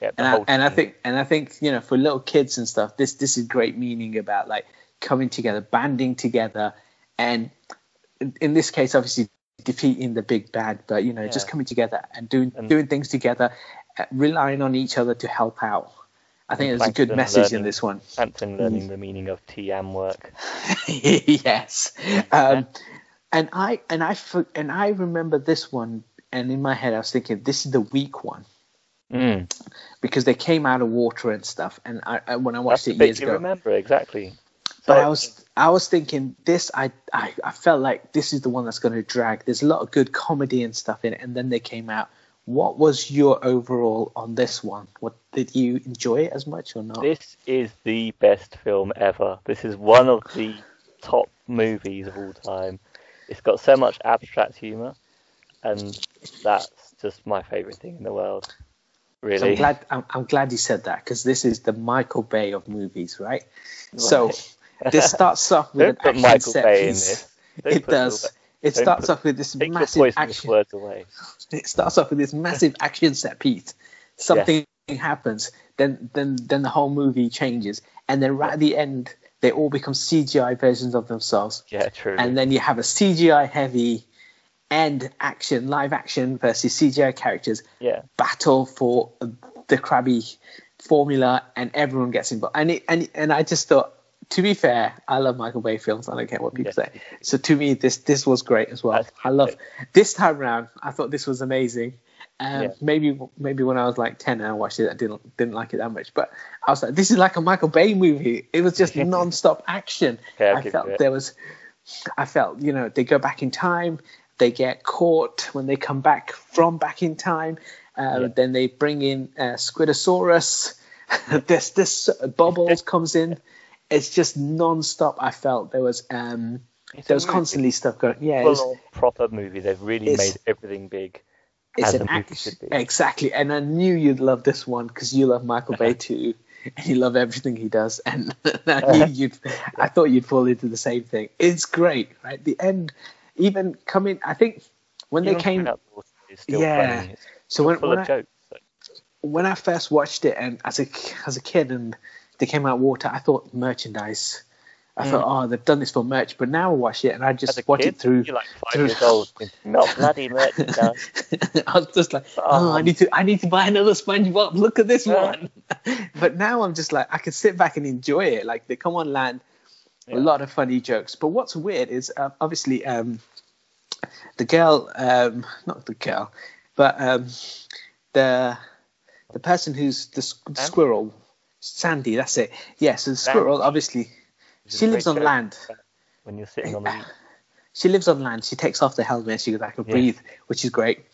Yeah, And I, and I think and I think you know for little kids and stuff, this this is great meaning about like coming together, banding together, and in, in this case, obviously defeating the big bad, but you know just coming together and doing And- doing things together, uh, relying on each other to help out. I think there's a good Plankton message in this one. Plankton learning the meaning of TM work. [LAUGHS] yes. Um, and I and I and I remember this one, and in my head I was thinking this is the weak one Mm. because they came out of water and stuff. And I, I when I That's watched the it years you ago, remember exactly. But I was I was thinking this I, I I felt like this is the one that's going to drag. There's a lot of good comedy and stuff in it, and then they came out. What was your overall on this one? What did you enjoy it as much or not? This is the best film ever. This is one of the top movies of all time. It's got so much abstract humor, and that's just my favorite thing in the world. So Really. I'm glad I'm, I'm glad you said that because this is the Michael Bay of movies, right? So [LAUGHS] this starts off with an action Michael set Bay piece. It does. It Don't starts put- off with this massive action. words away. [LAUGHS] It starts off with this massive action set piece. Something happens, then then then the whole movie changes, and then right at the end, they all become CGI versions of themselves, Yeah, true. and then you have a CGI heavy and action live action versus CGI characters yeah, battle for the Krabby formula, and everyone gets involved. And it, and and I just thought, to be fair, I love Michael Bay films. I don't care what people Yeah. say. So to me, this this was great as well. I love this time round. I thought this was amazing. Um, Yeah. Maybe maybe when I was like ten and I watched it, I didn't didn't like it that much. But I was like, this is like a Michael Bay movie. It was just [LAUGHS] non-stop action. Yeah, I felt there was. I felt you know they go back in time. They get caught when they come back from back in time. Uh. Then they bring in uh, Squidosaurus. this [LAUGHS] this Bubbles [LAUGHS] comes in. It's just non-stop. I felt there was um It's there was constantly stuff going. Yeah, it's, proper movie. They've really made everything big. it's an action should be. exactly. And I knew you'd love this one because you love Michael Bay [LAUGHS] too, and you love everything he does. And [LAUGHS] I [LAUGHS] knew you'd. I thought you'd fall into the same thing. It's great, right? The end, even coming. I think when they came. Out the Water is still Yeah. So when when I, jokes. So, when I first watched it and as a as a kid and they came out water, I thought merchandise. I thought, oh, they've done this for merch, but now I watch it and I just watch kid, it through. you're like five through- years old. [LAUGHS] Not bloody merchandise. [LAUGHS] I was just like, oh, I Um, need to, I need to buy another SpongeBob. Look at this one. [LAUGHS] but now I'm just like, I can sit back and enjoy it. Like they come on land, Yeah. a lot of funny jokes. But what's weird is uh, obviously um, the girl, um, not the girl, but um, the the person who's the, the squirrel, Sandy. That's it. Yes, the squirrel. Obviously, she lives on land. When you're sitting on the. [SIGHS] She lives on land. She takes off the helmet. She goes, I can Yeah. breathe, which is great.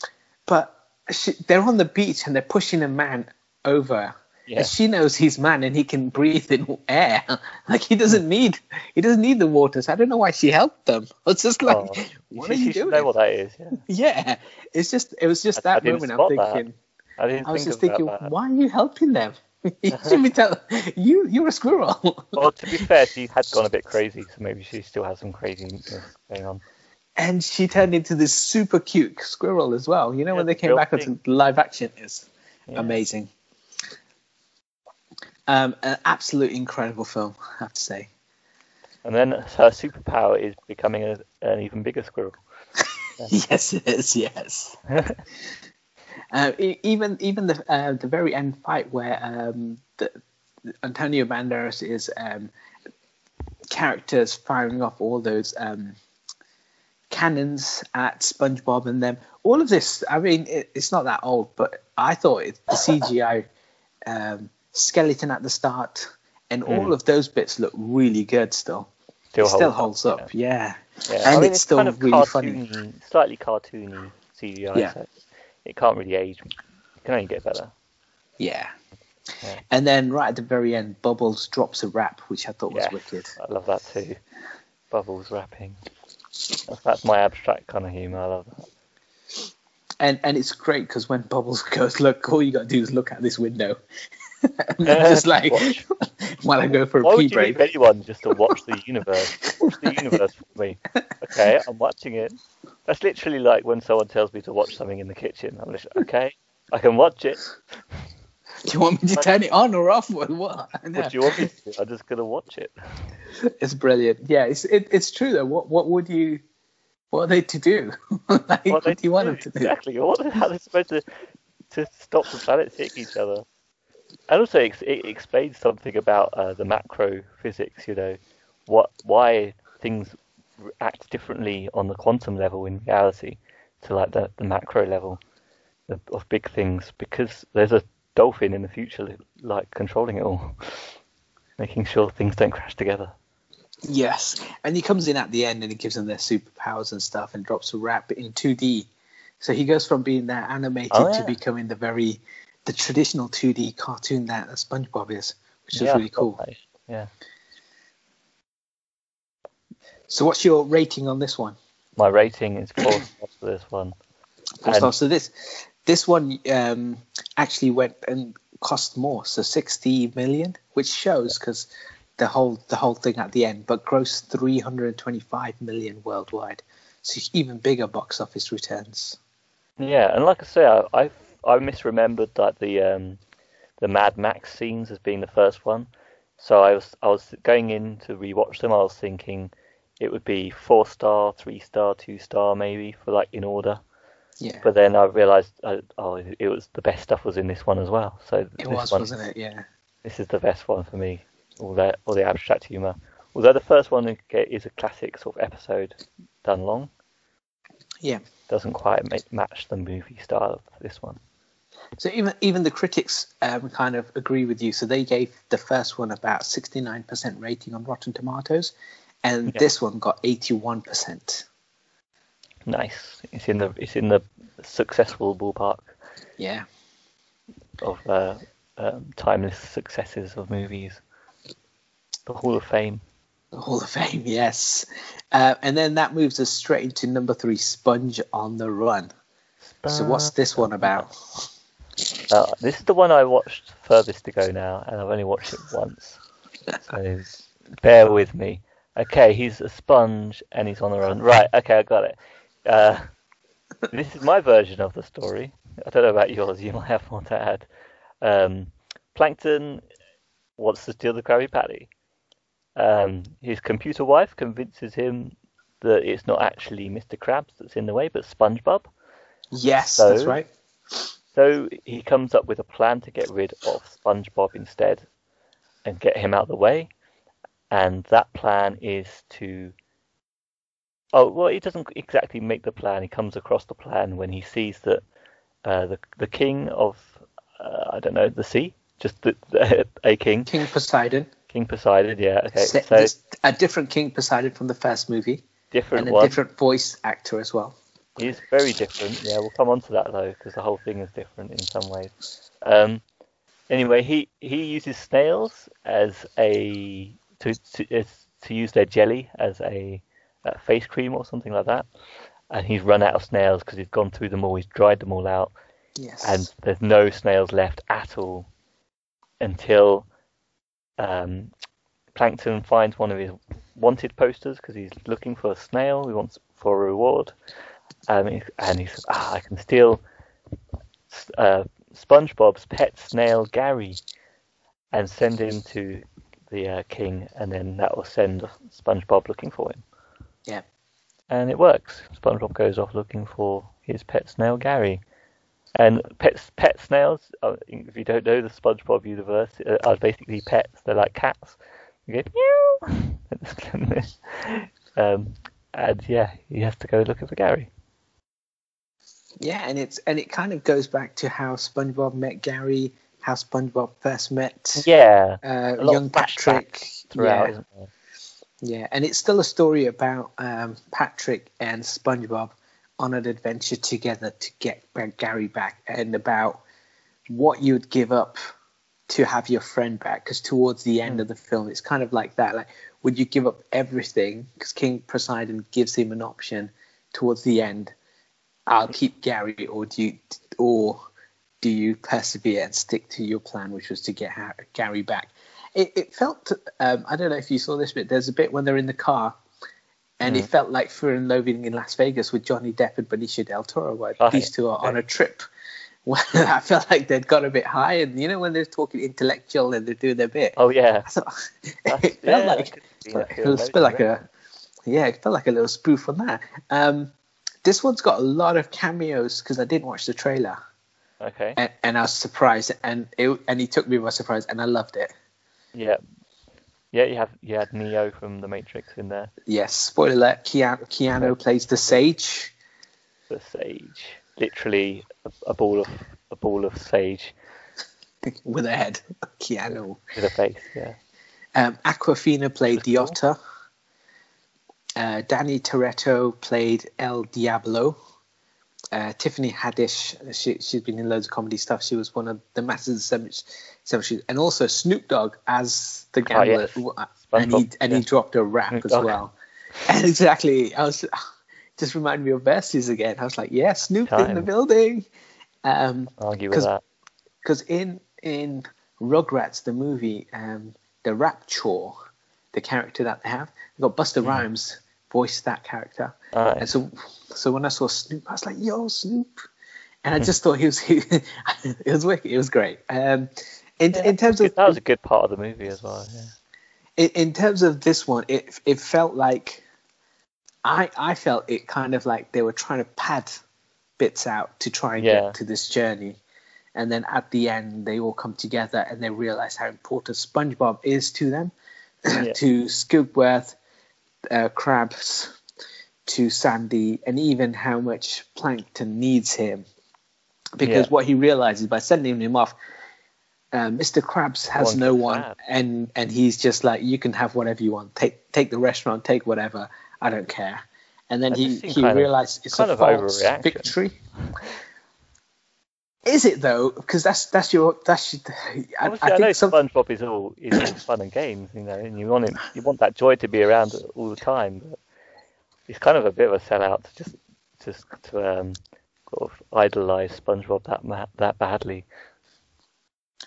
But she, they're on the beach and they're pushing a man over. Yeah. And she knows he's man and he can breathe in air. [LAUGHS] Like he doesn't mm. need he doesn't need the water. So I don't know why she helped them. [LAUGHS] It's just like, Oh, [LAUGHS] what she, are you doing? know what that is. Yeah. Yeah, it's just it was just I- I that didn't moment. I'm spot that. thinking. I didn't I was just thinking, why are you helping them? [LAUGHS] you should be telling you you're a squirrel. [LAUGHS] Well, to be fair, she had gone a bit crazy, so maybe she still has some craziness going on. and she turned into this super cute squirrel as well. You know Yeah, when they the came back thing. onto live action is Yeah. amazing. Um, an absolutely incredible film, I have to say. And then her superpower is becoming a, an even bigger squirrel. [LAUGHS] yes, it is. Yes. Uh, e- even even the uh, the very end fight where um, the, Antonio Banderas is um, characters firing off all those um, cannons at SpongeBob and them. All of this, I mean, it, it's not that old, but I thought it, the CGI um, skeleton at the start and all Mm. of those bits look really good still. Still It still holds holds up, up. Yeah. Yeah, And I mean, it's still kind of really funny. slightly cartoony CGI. Yeah. So it can't really age. It can only get better. Yeah. Yeah. And then right at the very end, Bubbles drops a rap, which I thought was wicked. I love that too. Bubbles rapping. That's, my abstract kind of humour. I love that. And and it's great because when Bubbles [LAUGHS] goes, look, all you got to do is look out this window. [LAUGHS] just like, Watch. [LAUGHS] while I go for a Why pee break. anyone just to watch the universe? Watch the universe for me. Okay, I'm watching it. That's literally like when someone tells me to watch something in the kitchen. I'm just okay. I can watch it. [LAUGHS] Do you want me to turn it on or off what? No. What do you want me to do? I'm just gonna watch it. It's brilliant. Yeah, it's it, it's true though. What what would you? What are they to do? like, what, they do you want do, them to do? Exactly. What? How are they supposed to to stop the planets hitting each other? And also, it, it explains something about uh, the macro physics. You know, what why things act differently on the quantum level in reality to like the, the macro level of, of big things because there's a dolphin in the future like controlling it all, [LAUGHS] making sure things don't crash together. Yes, and he comes in at the end and he gives them their superpowers and stuff and drops a rap in 2D. So he goes from being that animated Oh, to becoming the very the traditional 2D cartoon that SpongeBob is, which is Yeah, really cool. okay. Yeah. So what's your rating on this one? My rating is four stars for this one. Four stars. So this this one um, actually went and cost more, so 60 million, which shows because the whole the whole thing at the end, but grossed 325 million worldwide. So even bigger box office returns. Yeah, and like I say, I I, I misremembered like the um, the Mad Max scenes as being the first one. So I was I was going in to rewatch them. I was thinking it would be four star, three star, two star, maybe for like in order. Yeah, But then I realised uh, oh it was the best stuff was in this one as well. So it this was, one, wasn't it? Yeah. This is the best one for me. All the all the abstract humour. Although the first one is a classic sort of episode done long. Yeah. Doesn't quite ma- match the movie style of this one. So even even the critics um, kind of agree with you. So they gave the first one about 69% rating on Rotten Tomatoes, and Yeah. this one got 81%. Nice. It's in the it's in the successful ballpark Yeah. of uh, um, timeless successes of movies. The Hall of Fame. The Hall of Fame, yes. Uh, and then that moves us straight into number three, Sponge on the Run. So what's this one about? Uh, this is the one I watched furthest to go now, and I've only watched it once. So [LAUGHS] bear with me. Okay, he's a sponge and he's on the run. Right. Okay, I got it. Uh, this is my version of the story. I don't know about yours. You might have more to add. Um, Plankton wants to steal the Krabby Patty. Um, his computer wife convinces him that it's not actually Mr. Krabs that's in the way, but SpongeBob. Yes, So- that's right. So he comes up with a plan to get rid of SpongeBob instead and get him out of the way. And that plan is to. Oh, well, he doesn't exactly make the plan. He comes across the plan when he sees that uh, the the king of uh, I don't know the sea, just the, the, [LAUGHS] a king, King Poseidon. King Poseidon. Yeah, okay. So a different King Poseidon from the first movie, different and a one. different voice actor as well. He's very different. Yeah, we'll come on to that though, because the whole thing is different in some ways. Um, anyway, he he uses snails as a to to, as, to use their jelly as a, uh face cream or something like that, and he's run out of snails because he's gone through them all. He's dried them all out, Yes. and there's no snails left at all until um, Plankton finds one of his wanted posters because he's looking for a snail. He wants for a reward, um, and he says, "Ah, I can steal uh, SpongeBob's pet snail Gary, and send him to the uh, king, and then that will send SpongeBob looking for him." Yeah. And it works. SpongeBob goes off looking for his pet snail Gary. And pets, pet snails, uh, if you don't know the SpongeBob universe, uh, are basically pets. They're like cats. You go meow. [LAUGHS] um, and yeah, he has to go looking for Gary. Yeah, and it's and it kind of goes back to how SpongeBob met Gary, how SpongeBob first met Yeah, uh, young Patrick. throughout, Yeah? Yeah, and it's still a story about um, Patrick and SpongeBob on an adventure together to get Gary back, and about what you'd give up to have your friend back. Because towards the end Mm. of the film, it's kind of like that. Like, would you give up everything? Because King Poseidon gives him an option towards the end. I'll keep Gary, or do you, or do you persevere and stick to your plan, which was to get Gary back? It, it felt. Um, I don't know if you saw this bit. There's a bit when they're in the car, and it felt like Fear and Loathing in Las Vegas with Johnny Depp and Benicio del Toro, where these two are on a trip. [LAUGHS] Well, I felt like they'd got a bit high, and you know when they're talking intellectual and they're doing their bit. Oh yeah, [LAUGHS] [LAUGHS] it yeah, felt that like it felt like a yeah, it felt like a little spoof on that. Um, this one's got a lot of cameos because I didn't watch the trailer, okay, and, and I was surprised, and it and he took me by surprise, and I loved it. yeah, yeah. You have you had Neo from The Matrix in there, Yes, spoiler alert: Keanu, Keanu plays the sage. the Sage, literally a, a ball of a ball of sage [LAUGHS] with a head. [LAUGHS] Keanu. with a face. Yeah, Um, Awkwafina played the Otter. Uh, Danny Trejo played El Diablo. Uh, Tiffany Haddish, she, she's been in loads of comedy stuff. She was one of the Masters of Cemetery, Cemetery- and also Snoop Dogg as the gambler, yes. and he and he dropped a rap Snoop as Dogg. well. And [LAUGHS] exactly, I was [SIGHS] just reminded me of verses again. I was like, yeah, Snoop in the building. Um, argue with that. because in in Rugrats the movie, um, the Rapture, the character that they have, they got Busta Rhymes voice that character, Alright. and so so when I saw Snoop, I was like, "Yo, Snoop," and I just thought he was [LAUGHS] he, it was wicked, it was great. Um, in Yeah, in terms of that was a good part of the movie as well. Yeah. in, in terms of this one, it it felt like I I felt it kind of like they were trying to pad bits out to try and Yeah. get to this journey, and then at the end they all come together and they realize how important SpongeBob is to them, [CLEARS THROAT] to Squidward, uh, Krabs, to Sandy, and even how much Plankton needs him, because Yeah. what he realizes by sending him off. Uh, Mr. Krabs has One no one, Krabs. and and he's just like, you can have whatever you want. Take take the restaurant, take whatever. I don't care. And then That he he kind of- realized it's a false victory. Is it though? Because that's that's your that's your, I, Obviously, I I, know think some, SpongeBob is all is all fun and games, you know, and you want it, you want that joy to be around all the time. But it's kind of a bit of a sellout to just just to um, sort of idolize SpongeBob that ma- that badly.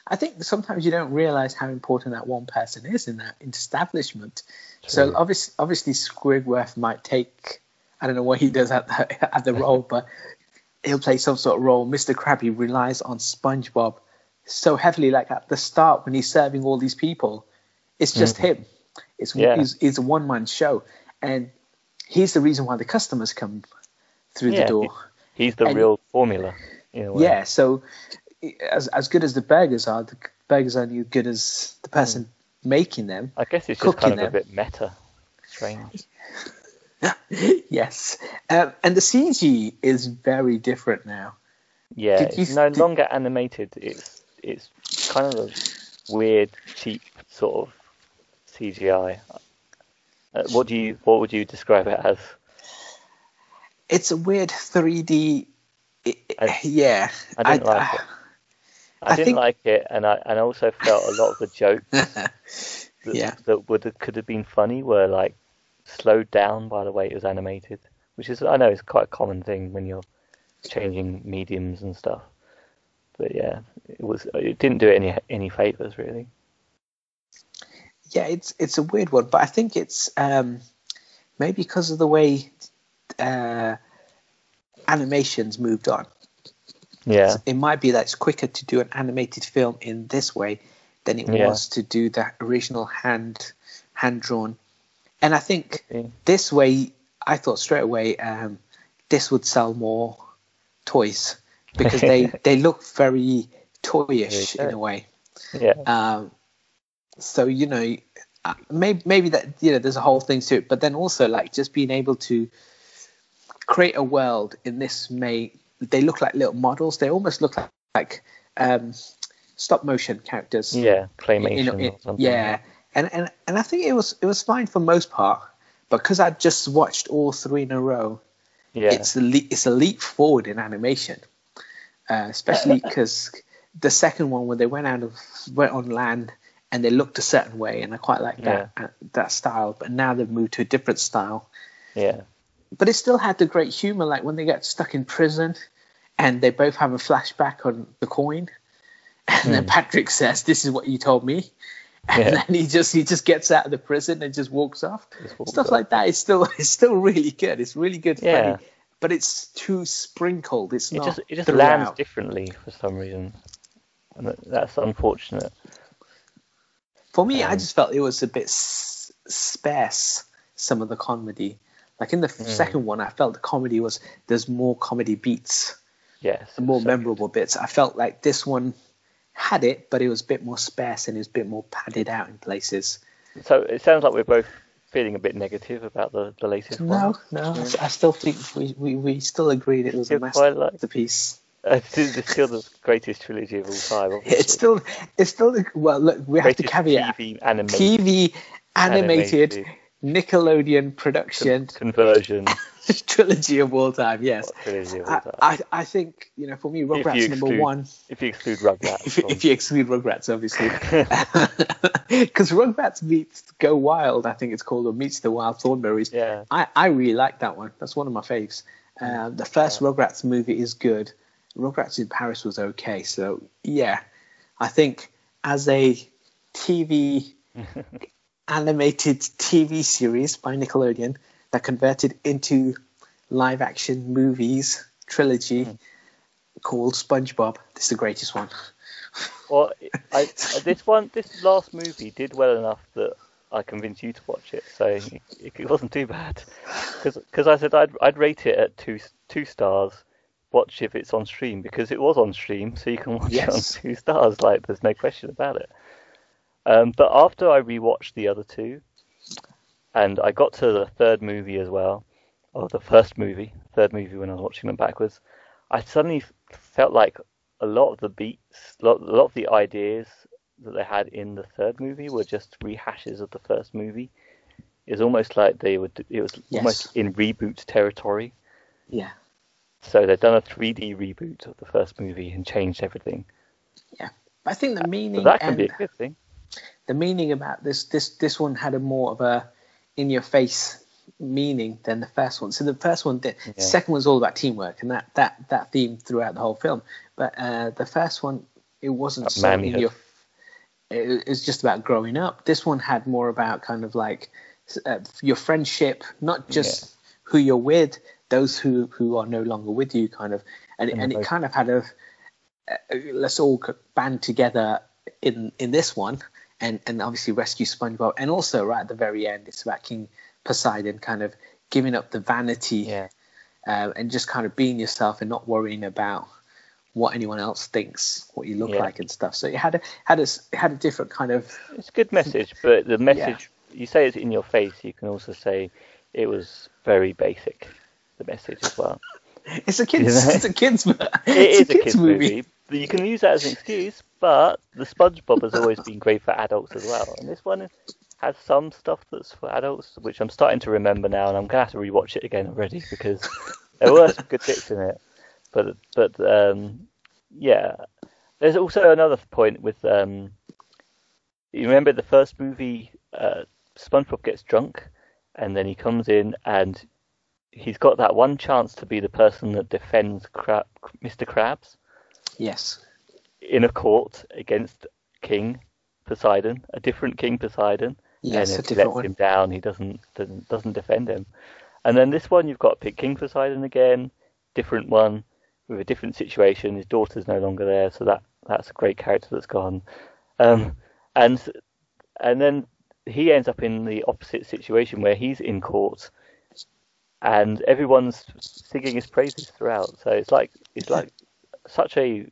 I think sometimes you don't realize how important that one person is in that establishment. So obviously, obviously Squidward might take I don't know what he does at the, at the role, but he'll play some sort of role. Mr. Krabby relies on SpongeBob so heavily, like at the start when he's serving all these people, it's just mm-hmm. him. It's Yeah. it's, it's a one man show, and he's the reason why the customers come through Yeah, the door. He's the And- real formula. In. Yeah, so as as good as the burgers are, the burgers are only as good as the person mm. making them. I guess it's just kind cooking of a bit meta, strange. [LAUGHS] [LAUGHS] yes, um, and the CG is very different now. Yeah, Did you it's no did- longer animated. It's it's kind of a weird, cheap sort of CGI. Uh, what do you what would you describe it as? It's a weird 3D. i- I- yeah, I didn't like it. I, I didn't think- like it, and I and also felt a lot of the jokes [LAUGHS] that, Yeah. that would have, could have been funny were like slowed down by the way it was animated, which is I know is quite a common thing when you're changing mediums and stuff. But yeah, it was it didn't do it any any favors really. yeah, it's it's a weird one, but I think it's um, maybe because of the way uh, animations moved on. Yeah, It might be that it's quicker to do an animated film in this way than it Yeah. was to do that original hand hand drawn. And I think Yeah. this way, I thought straight away um, this would sell more toys because they [LAUGHS] they look very toyish in a way. yeah, Um, so you know, uh, maybe maybe that you know there's a whole thing to it, but then also like just being able to create a world in this may they look like little models. They almost look like, like um, stop motion characters. yeah, claymation In- in- or something. yeah, and and and I think it was it was fine for most part, because I just watched all three in a row, Yeah. it's a leap, it's a leap forward in animation, uh, especially [LAUGHS] because the second one when they went out of went on land and they looked a certain way, and I quite like that uh, that style. But now they've moved to a different style, yeah. but it still had the great humor, like when they get stuck in prison and they both have a flashback on the coin, and then Patrick says, "This is what you told me." [LAUGHS] And. Yeah. then he just he just gets out of the prison and just walks off. Just walks Stuff off. like that is still [LAUGHS] it's still really good. It's really good Yeah. funny, but it's too sprinkled. It's It not. just it just throughout. lands differently for some reason, and that's unfortunate. For me, I Um, just felt it was a bit s- sparse. Some of the comedy, like in the f second one, I felt the comedy was there's more comedy beats, Yes. and more memorable bits. I felt like this one had it, but it was a bit more sparse and it was a bit more padded out in places. So it sounds like we're both feeling a bit negative about the, the latest one. No, no, I still think we, we, we still agreed it was a You like- masterpiece. [LAUGHS] This still the greatest trilogy of all time. [LAUGHS] Obviously. It's still, it's still. Well, look, we have to greatest caveat TV animated TV animated, Animated. Nickelodeon production conversion [LAUGHS] trilogy of all time. Yes, trilogy of all I, time. I, I think you know for me, Rugrats you number one. if you exclude Rugrats. [LAUGHS] If, if you exclude Rugrats, obviously, [LAUGHS] because Rugrats meets Go Wild, I think it's called, or meets the Wild Thornberrys. Yeah. I, I really like that one. That's one of my faves. Uh, the first Rugrats movie is good. Rugrats in Paris was okay. So yeah, I think as a TV animated TV series by Nickelodeon that converted into live action movies trilogy hmm. called SpongeBob, this is the greatest one. Well, [LAUGHS] I, this one, this last movie did well enough that I convinced you to watch it, so it, it wasn't too bad. Because I said I'd, I'd rate it at two two stars. Watch if it's on stream because it was on stream, so you can watch Yes. it on two stars. Like there's no question about it. Um, but after I rewatched the other two, and I got to the third movie as well, or the first movie, third movie when I was watching them backwards, I suddenly felt like a lot of the beats, a lot, a lot of the ideas that they had in the third movie were just rehashes of the first movie. It's almost like they would. It was Yes. almost in reboot territory. Yeah. So they've done a 3D reboot of the first movie and changed everything. Yeah, I think the meaning that can and be a good thing. The meaning about this this this one had a more of a in your face meaning than the first one. So the first one did. The second one's all about teamwork, and that that that theme throughout the whole film. But uh, the first one, it wasn't so in your. It, it was just about growing up. This one had more about kind of like uh, your friendship, not just who you're with, those who who are no longer with you, kind of, and and it kind of had a uh, let's all band together in in this one and and obviously rescue SpongeBob and also right at the very end it's about King Poseidon kind of giving up the vanity Yeah. uh, and just kind of being yourself and not worrying about what anyone else thinks what you look Yeah. like and stuff so it had a had a it had a different kind of It's a good message, but the message you say it's in your face. You can also say it was very basic. The message as well. [LAUGHS] it's a kids You [LAUGHS] know? it's a kids It it's is a kids movie. but you can use that as an excuse. But the SpongeBob has always been great for adults as well, and this one has some stuff that's for adults, which I'm starting to remember now, and I'm gonna have to rewatch it again already because there were some good bits in it. But but um, yeah, there's also another point with um, you remember the first movie, uh, SpongeBob gets drunk, and then he comes in and he's got that one chance to be the person that defends Crab, Mr. Krabs yes in a court against King Poseidon, a different King Poseidon. yes and if he lets one him down, he doesn't, doesn't doesn't defend him. And then this one, you've got pick King Poseidon again, different one with a different situation. His daughter's no longer there, so that that's a great character that's gone. Um, and and then he ends up in the opposite situation where he's in court, and everyone's singing his praises throughout. So it's like it's like such a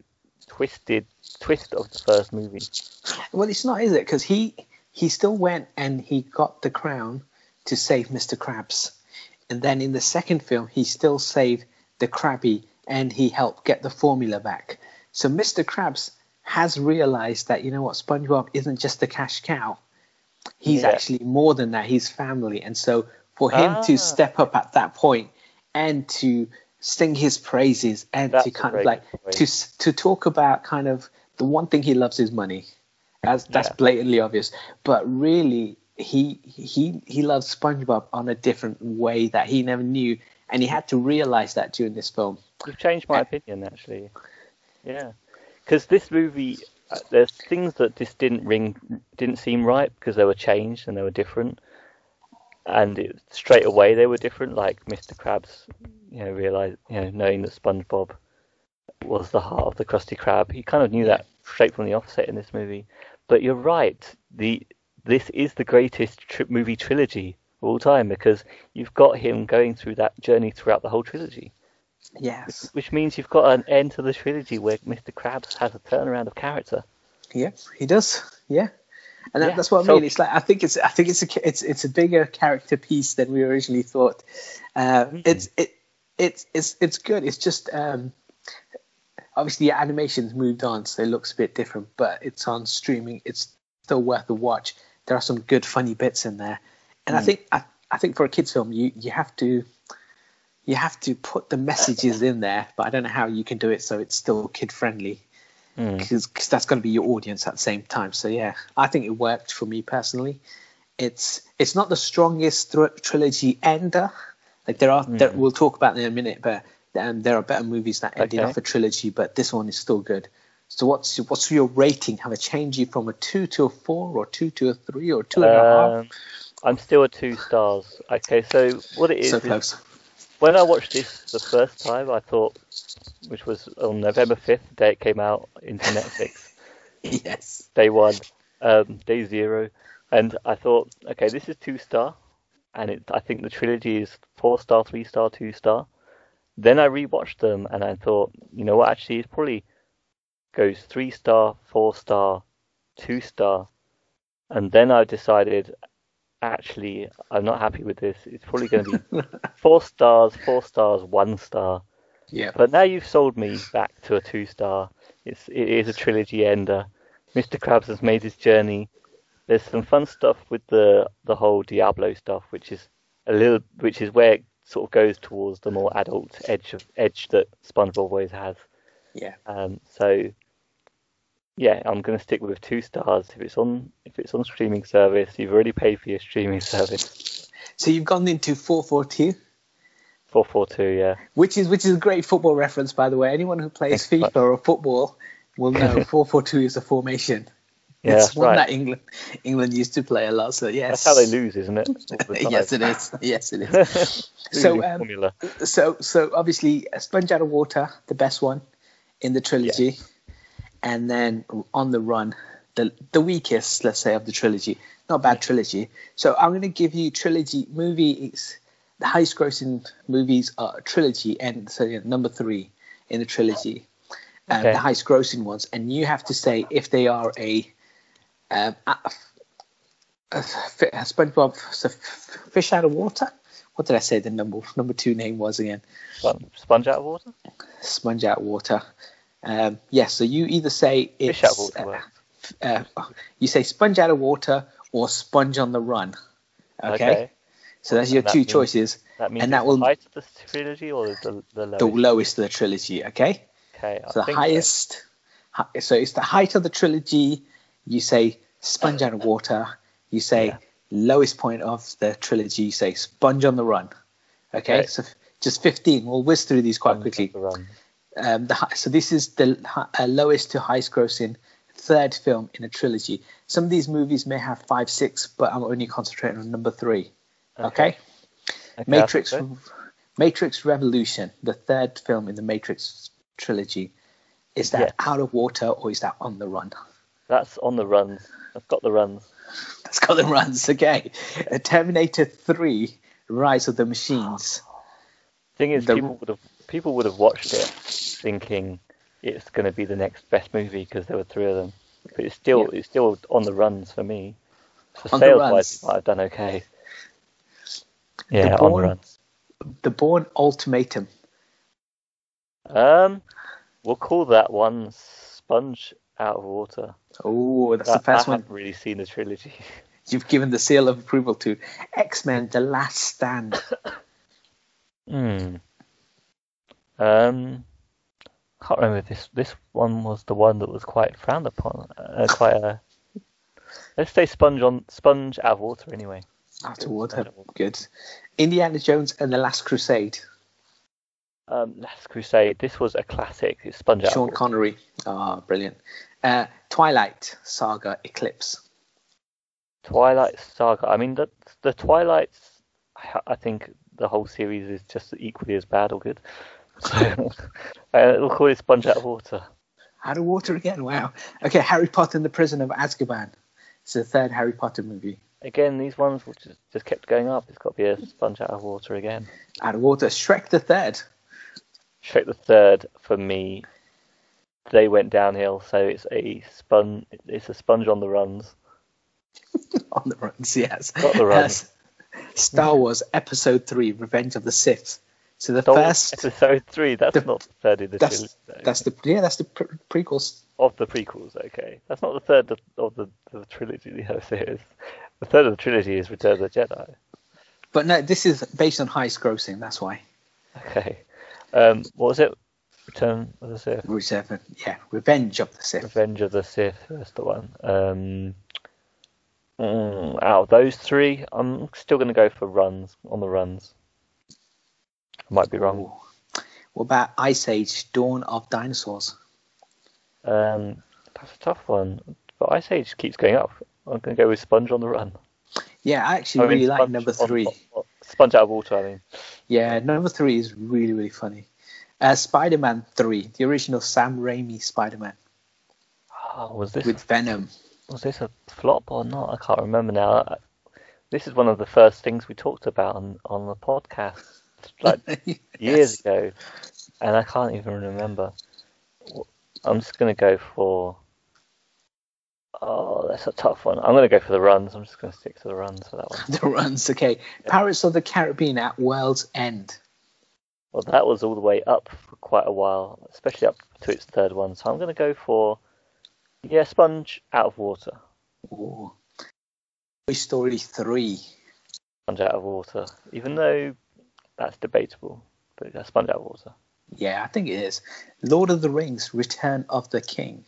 twisted twist of the first movie. Well, it's not, is it? Because he he still went and he got the crown to save Mr. Krabs, and then in the second film he still saved the Krabby and he helped get the formula back. So Mr. Krabs has realized that you know what, SpongeBob isn't just a cash cow. he's Yeah. actually more than that. He's family, and so for him Ah. to step up at that point and to sing his praises and That's to kind of like point. to to talk about kind of the one thing he loves is money. That's that's Yeah. blatantly obvious, but really he he he loves SpongeBob on a different way that he never knew, and he had to realize that during this film. You've changed my opinion, actually. Yeah, because this movie, uh, there's things that just didn't ring, didn't seem right because they were changed and they were different, and it, straight away they were different. Like Mr. Krabs, you know, realize, you know, knowing that SpongeBob was the heart of the Krusty Krab, he kind of knew that straight from the offset in this movie. But you're right, the this is the greatest tri- movie trilogy of all time because you've got him going through that journey throughout the whole trilogy. Yes. Which means you've got an end to the trilogy where Mr. Krabs has a turnaround of character. Yeah, he does. Yeah, and that, Yeah, that's what I so- mean. It's like I think it's I think it's a it's it's a bigger character piece than we originally thought. Uh, Mm-hmm. It's it it's it's it's good. It's just um, obviously the animation's moved on, so it looks a bit different. But it's on streaming. It's still worth a watch. There are some good funny bits in there, and I Mm. think I, I think for a kids film you you have to. You have to put the messages in there, but I don't know how you can do it so it's still kid friendly Mm. because that's going to be your audience at the same time. So yeah, I think it worked for me personally. It's it's not the strongest thr trilogy ender. Like there are, there, we'll talk about in a minute, but um, there are better movies that ended Okay. off a trilogy, but this one is still good. So what's what's your rating? Have it changed you from a two to a four, or two to a three, or two and a half? Um, I'm still at two stars. Okay, so what it is, so is close. When I watched this the first time, I thought, which was on November 5th, the day it came out into Netflix, [LAUGHS] yes. day one, um, day zero, and I thought, okay, this is two star, and it, I think the trilogy is four star, three star, two star. Then I rewatched them, and I thought, you know what, actually, it probably goes three star, four star, two star, and then I decided, actually, I'm not happy with this. It's probably going to be four stars, four stars, one star. Yeah. But now you've sold me back to a two star. It's it is a trilogy ender. Mr. Krabs has made his journey. There's some fun stuff with the the whole Diablo stuff, which is a little, which is where it sort of goes towards the more adult edge of edge that SpongeBob always has. Yeah. Um, so yeah, I'm gonna stick with two stars. If it's on if it's on streaming service, you've already paid for your streaming [LAUGHS] service. So you've gone into four four two. Four four two, yeah. which is which is a great football reference, by the way. Anyone who plays FIFA or football will know [LAUGHS] four four two is a formation. Yeah, it's one right. that England England used to play a lot. So yes, That's how they lose, isn't it? All the [LAUGHS] time. yes, it is. Yes, it is. so um, so so obviously, a Sponge Out of Water, the best one in the trilogy, and then On the Run, the the weakest, let's say, of the trilogy. Not bad trilogy. So I'm going to give you trilogy movies. The highest grossing movies are trilogy, and so yeah, number three in the trilogy, Okay. the highest grossing ones, and you have to say if they are a um, a, a, a SpongeBob so fish out of water. What did I say the number number two name was again? Sponge out of water? Sponge out water. Um, yes, so you either say it's Fish out of water. uh, uh, you say sponge out of water or sponge on the run. Okay, so that's your that two means- choices, That means and that will the height of the trilogy or the, the lowest? the lowest of the trilogy. Okay, okay, I so the highest. hi- So it's the height of the trilogy. You say sponge out of [LAUGHS] water. You say Yeah. lowest point of the trilogy. You say sponge on the run. Okay, Okay. so just 15. We'll whiz through these quite Sponge quickly. Run. um, the, so this is the uh, lowest to highest grossing third film in a trilogy. Some of these movies may have five, six, but I'm only concentrating on number three. Okay, Okay, Matrix, good. Matrix Revolution, the third film in the Matrix trilogy. Is that Yeah. out of water or is that on the run? That's on the runs. I've got the runs. That's got the runs. Okay, Uh, Terminator Three: Rise of the Machines. Thing is, The- people would have people would have watched it thinking it's going to be the next best movie because there were three of them. But it's still it's still on the runs for me. So On the sales runs. wise, have done okay. Yeah, on the runs. The Bourne Ultimatum. Um, we'll call that one Sponge Out of Water. Oh, that's That- the first I one. haven't really seen the trilogy. [LAUGHS] you've given the seal of approval to X Men: The Last Stand. Hmm. Um, can't remember if this this one was the one that was quite frowned upon. Uh, quite a let's say sponge on sponge out of water anyway. Out of water, good. Indiana Jones and the Last Crusade. Um, Last Crusade. This was a classic. It's sponge out. of Sean water. Connery. Ah, brilliant. Uh, Twilight Saga Eclipse. Twilight Saga. I mean, the the Twilights. I, I think the whole series is just equally as bad or good. [LAUGHS] Uh, we'll call it sponge out of water. Out of water again. Wow. Okay, Harry Potter and the Prison of Azkaban. It's the third Harry Potter movie. Again, these ones will just just kept going up. It's got to be a sponge out of water again. Out of water. Shrek the third. Shrek the Third for me, they went downhill. So it's a spun. It's a sponge on the runs. [LAUGHS] on the runs, yes. Got the runs. Uh, Star Wars Episode Three: Revenge of the Sith. So the first, episode three. That's the- not the third in the that's trilogy though. that's the yeah, that's the pre- prequels. of the prequels. Okay, that's not the third of, of the, the trilogy. Yes, it is. The third of the trilogy is Return of the Jedi. But no, this is based on highest grossing. That's why. Okay. Um, what was it? Return of the Sith. Reserve, yeah, Revenge of the Sith. Revenge of the Sith. That's the one. Um, mm, out of those three, I'm still going to go for runs on the runs. I might be wrong. What about Ice Age: Dawn of Dinosaurs? Um, that's a tough one. But Ice Age keeps going up. I'm going to go with Sponge on the Run. Yeah, I actually I mean, really like number three. on- on- Sponge out of water. I mean, Yeah, number three is really really funny. Uh, Spider-Man three, the original Sam Raimi Spider-Man oh, was this with Venom. was this a flop or not? I can't remember now. I- This is one of the first things we talked about on, on the podcast like [LAUGHS] years ago, and I can't even remember. I'm just going to go for. Oh, that's a tough one. I'm going to go for the runs. I'm just going to stick to the runs for that one. [LAUGHS] The runs, okay. Pirates of the Caribbean at World's End. Well, that was all the way up for quite a while, especially up to its third one. So I'm going to go for. Yeah, Sponge out of water. Ooh. Toy Story three. Sponge out of water. Even though that's debatable, but yeah, Sponge out water. Yeah, I think it is. Lord of the Rings: Return of the King.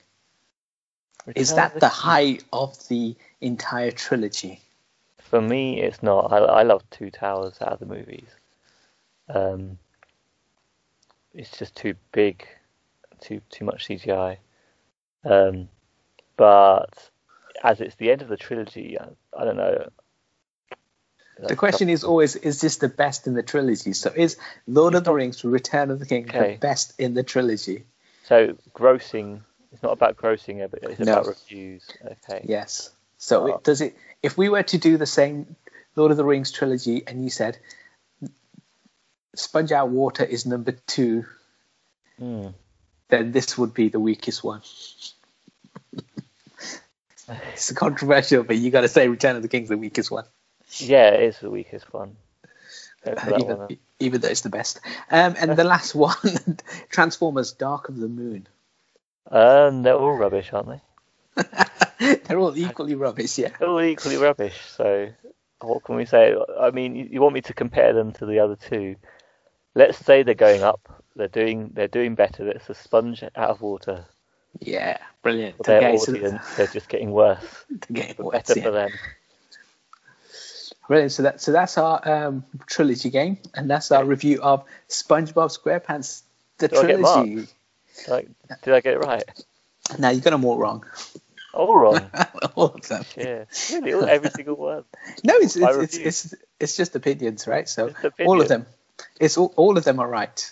Is that the height of the entire trilogy? For me, it's not. I, I love Two Towers out of the movies. Um, it's just too big, too too much CGI. Um, but as it's the end of the trilogy, I, I don't know. The question is always: Is this the best in the trilogy? So, is Lord of the Rings: Return of the King Okay. the best in the trilogy? So grossing. It's not about grossing, but it's No. about reviews. Okay. Yes. So, Oh. it, does it? If we were to do the same Lord of the Rings trilogy, and you said Sponge Out Water is number two, Hmm. then this would be the weakest one. [LAUGHS] it's controversial, but you got to say Return of the King's the weakest one, Yeah, it is the weakest one. Go for that even, one. even though it's the best. Um, and the [LAUGHS] last one, [LAUGHS] Transformers: Dark of the Moon. Um, they're all rubbish, aren't they? [LAUGHS] They're all equally rubbish, yeah. They're all equally rubbish. So, what can we say? I mean, you, want me to compare them to the other two? Let's say they're going up. They're doing they're doing better. It's a sponge out of water. Yeah, brilliant. For their Okay, so audience, they're just getting worse. game But better yeah. for them. Brilliant. So that so that's our um, trilogy game, and that's our review of SpongeBob SquarePants the I get trilogy. Did I, did I get it right? Now you got them all wrong, All wrong. [LAUGHS] all of them. Yeah, really, every single one. No, it's it's, it's it's it's just opinions, right? So Just all of them, it's all, all of them are right.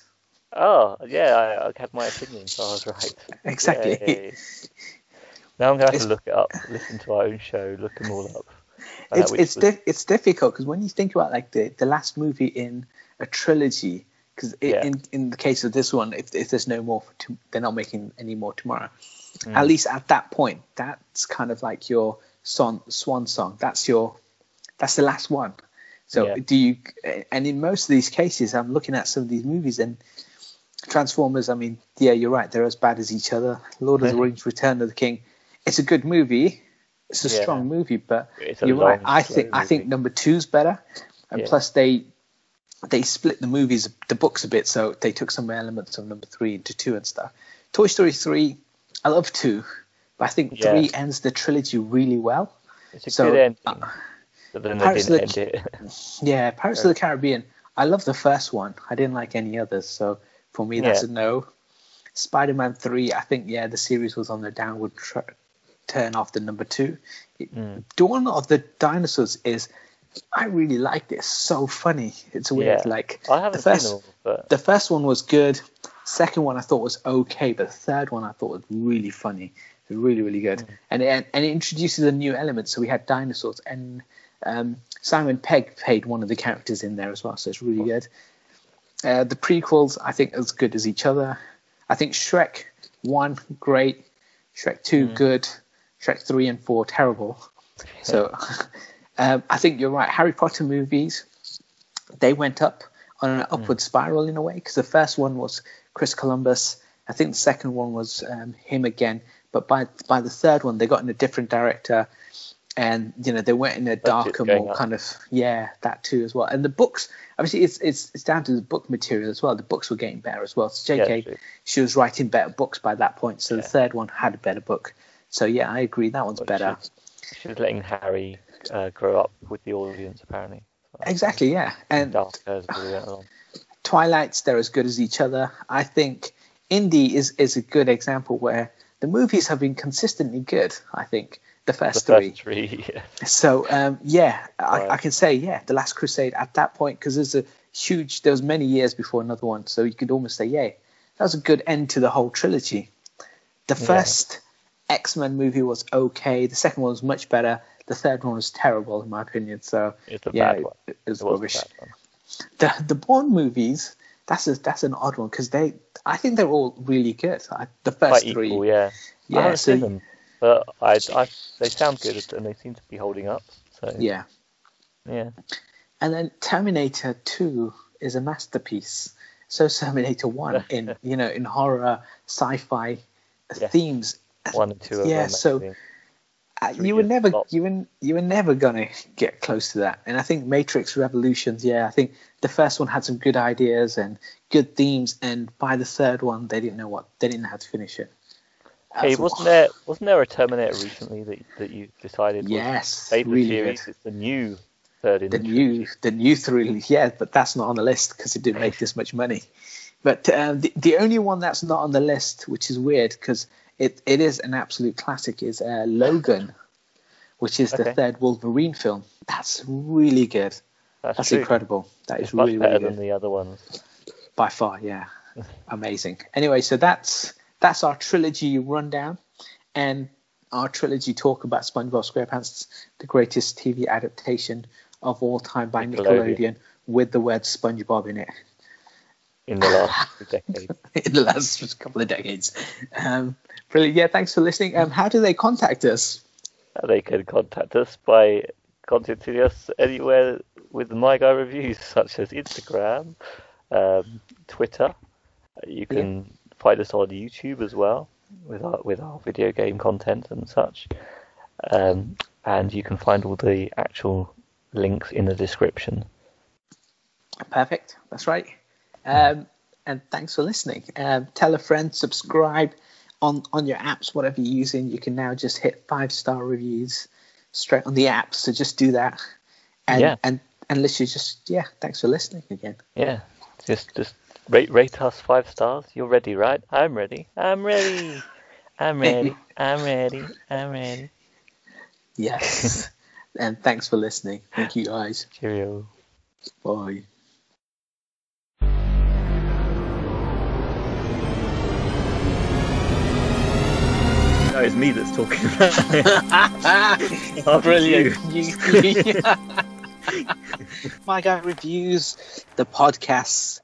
Oh, yeah, I, I had my opinion, so I was right. Exactly. Yay. Now I'm going to have to look it up, listen to our own show, look them all up. It's it's was- dif- it's difficult because when you think about like the the last movie in a trilogy, because Yeah. in in the case of this one, if, if there's no more, for to, they're not making any more tomorrow. Mm. At least at that point, that's kind of like your son swan song. That's your that's the last one. So Yeah. do you? And in most of these cases, I'm looking at some of these movies and Transformers. I mean, yeah, you're right. They're as bad as each other. Lord of the [LAUGHS] Rings: Return of the King. It's a good movie. It's a Yeah. strong movie, but you're right. I think I think movie. number two's better, and Yeah. plus they they split the movies, the books a bit, so they took some elements of number three into two and stuff. Toy Story three, I love two, but I think Yeah. three ends the trilogy really well. It's a so, good ending, uh, but then they Pirates of the- [LAUGHS] Yeah, Pirates of the Caribbean. I love the first one. I didn't like any others, so for me that's a no. Spider-Man three. I think yeah, the series was on the downward turn off the number two. Mm. Dawn of the Dinosaurs is. I really liked it. It's so funny. It's weird. Yeah. Like I haven't the first, seen all, but the first one was good. Second one I thought was okay, but the third one I thought was really funny. Really, really good. Mm. And it, and it introduces a new element. So we had dinosaurs, and um, Simon Pegg played one of the characters in there as well. So it's really good. Uh, the prequels I think as good as each other. I think Shrek one great, Shrek two Mm. good, Shrek three and four terrible. So [LAUGHS] um, I think you're right. Harry Potter movies they went up on an upward spiral in a way because the first one was Chris Columbus. I think the second one was um, him again. But by by the third one, they got in a different director, and you know they went in a darker, more up. kind of yeah that too as well. And the books, obviously, it's it's it's down to the book material as well. The books were getting better as well. So J.K. true. she was writing better books by that point. So the third one had a better book. So yeah, I agree. That one's better. She, she was letting Harry uh, grow up with the audience, apparently. Exactly, yeah. And Dark as we went along. Twilight's they're as good as each other. I think Indy is is a good example where the movies have been consistently good. I think the The first three. first three, [LAUGHS] yeah. So um, yeah, I, Right. I can say yeah, the Last Crusade at that point because there's a huge. There was many years before another one, so you could almost say yeah, that was a good end to the whole trilogy. The first X Men movie was okay. The second one was much better. The third one was terrible in my opinion. So yeah, bad one. it, it was It was rubbish one. the the Bond movies that's a, that's an odd one because they I think they're all really good. I, the first three, yeah. I yeah, haven't so seen them, but I, I, they sound good and they seem to be holding up. So yeah. yeah. And then Terminator Two is a masterpiece. So Terminator One in [LAUGHS] you know in horror, sci-fi Yeah. themes. One and two. Yeah, so-. Uh, you were never you were you were never gonna get close to that. And I think Matrix Revolutions, yeah, I think the first one had some good ideas and good themes, and by the third one they didn't know what they didn't know how to finish it. Hey, wasn't there wasn't there a Terminator recently that that you decided Yes, really series? good. It's the new third in The the new, trilogy. the new three, yeah, but that's not on the list because it didn't make this much money. But um, the, the only one that's not on the list, which is weird because it, it is an absolute classic, is uh, Logan, which is the Okay. third Wolverine film. That's really good. That's, That's incredible. That is It's much really, better really than good. the other ones. By far, yeah. Amazing. Anyway, so that's that's our trilogy rundown and our trilogy talk about SpongeBob SquarePants, the greatest TV adaptation of all time by Nickelodeon. Nickelodeon, with the word SpongeBob in it in the last decade. [LAUGHS] in the last couple of decades. Um, brilliant. Yeah, thanks for listening. Um, how do they contact us? They can contact us by contacting us anywhere with My Guy reviews, [LAUGHS] such as Instagram, um, Twitter. You can find us on YouTube as well with our with our video game content and such. Um, and you can find all the actual links in the description. Perfect. That's right. Um, and thanks for listening. Um, tell a friend, subscribe on on your apps, whatever you're using. You can now just hit five star reviews straight on the app. So just do that. And Yeah. and and literally just yeah. Thanks for listening again. Yeah, just just rate rate us five stars. You're ready, right? I'm ready. I'm ready. I'm ready. I'm ready. I'm ready. Yes. [LAUGHS] and thanks for listening. Thank you guys. Cheerio. Bye. It's me that's talking. [LAUGHS] Oh, brilliant. You- [LAUGHS] My guy reviews the podcasts